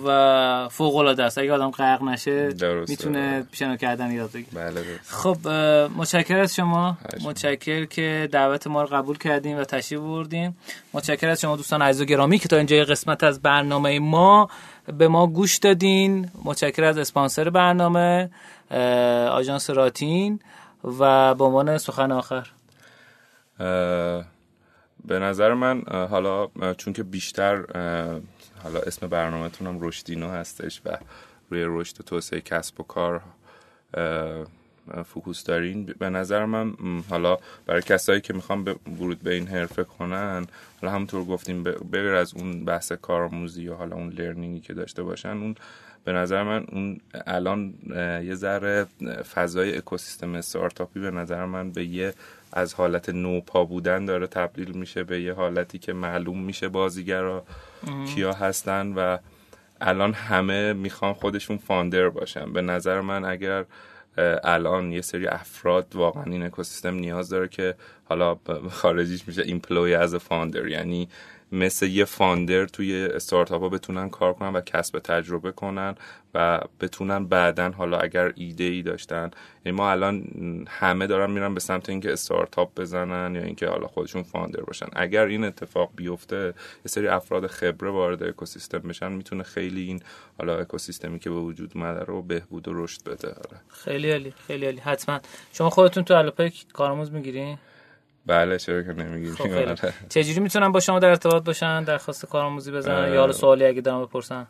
و فوق العاده است. اگه آدم غرق نشه می‌تونه شنا کردن یاد بگیر بله خب متشکر از شما. متشکر که دعوت ما رو قبول کردیم و تشریف بردیم متشکر از شما دوستان عزیز و گرامی که تا اینجا قسمت از برنامه ما به ما گوش دادین. متشکر از اسپانسر برنامه آژانس راتین. و به عنوان سخن آخر. به نظر من حالا چون که بیشتر حالا اسم برنامهتون هم رشدینو هستش و روی رشد توسعه کسب و کار focus دارین به نظر من حالا برای کسایی که می‌خوان ورود به این حرفه کنن حالا همونطور گفتیم بغیر از اون بحث کارآموزی و حالا اون learning ی که داشته باشن اون به نظر من اون الان یه ذره فضای اکوسیستم استارتاپی به نظر من به یه از حالت نوپا بودن داره تبدیل میشه به یه حالتی که معلوم میشه بازیگرا کیا هستن و الان همه می‌خوان خودشون founder باشن. به نظر من اگر الان یه سری افراد واقعا این اکوسیستم نیاز داره که حالا خارجیش میشه employee as founder یعنی مثل یه founder توی استارتاپ ها بتونن کار کنن و کسب تجربه کنن و بتونن بعدا حالا اگر ایده ای داشتن. یعنی ما الان همه دارن میرن به سمت اینکه استارتاپ بزنن یا اینکه حالا خودشون فاندر باشن. اگر این اتفاق بیفته یه سری افراد خبره وارد اکوسیستم بشن می‌تونه خیلی این حالا اکوسیستمی که به وجود اومده رو بهبود و رشد بده. آره. خیلی عالی خیلی عالی. حتما. شما خودتون تو الوپک کارآموز می‌گیرین؟ بله چرا که نمی‌گیریم خب آره. چجوری می‌تونن با شما در ارتباط باشن؟ درخواست کارآموزی بزنن؟ یا سوالی اگه دارم بپرسن؟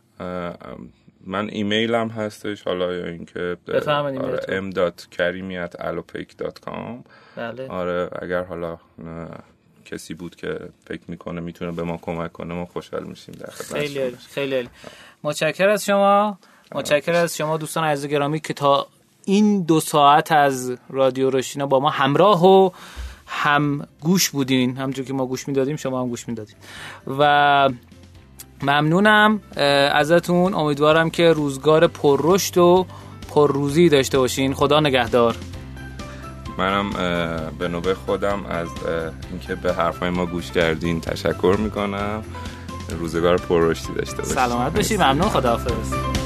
من ایمیلم هستش حالا یا اینکه آره m.karimi@allopake.com بله. آره اگر حالا کسی بود که فکر می‌کنه می‌تونه به ما کمک کنه ما خوشحال میشیم در خیلی خیلی متشکر از شما. متشکر از شما دوستان عزیز گرامی که تا این دو ساعت از رادیو روشینا با ما همراه و هم گوش بودین همونجور که ما گوش می‌دادیم شما هم گوش می‌دادین. و ممنونم ازتون. امیدوارم که روزگار پررشد و پرروزی داشته باشین. خدا نگهدار. منم به نوبه خودم از اینکه به حرفای ما گوش کردین تشکر می‌کنم. روزگار پررشدی داشته باشین. سلامت باشید ممنون. خداحافظ.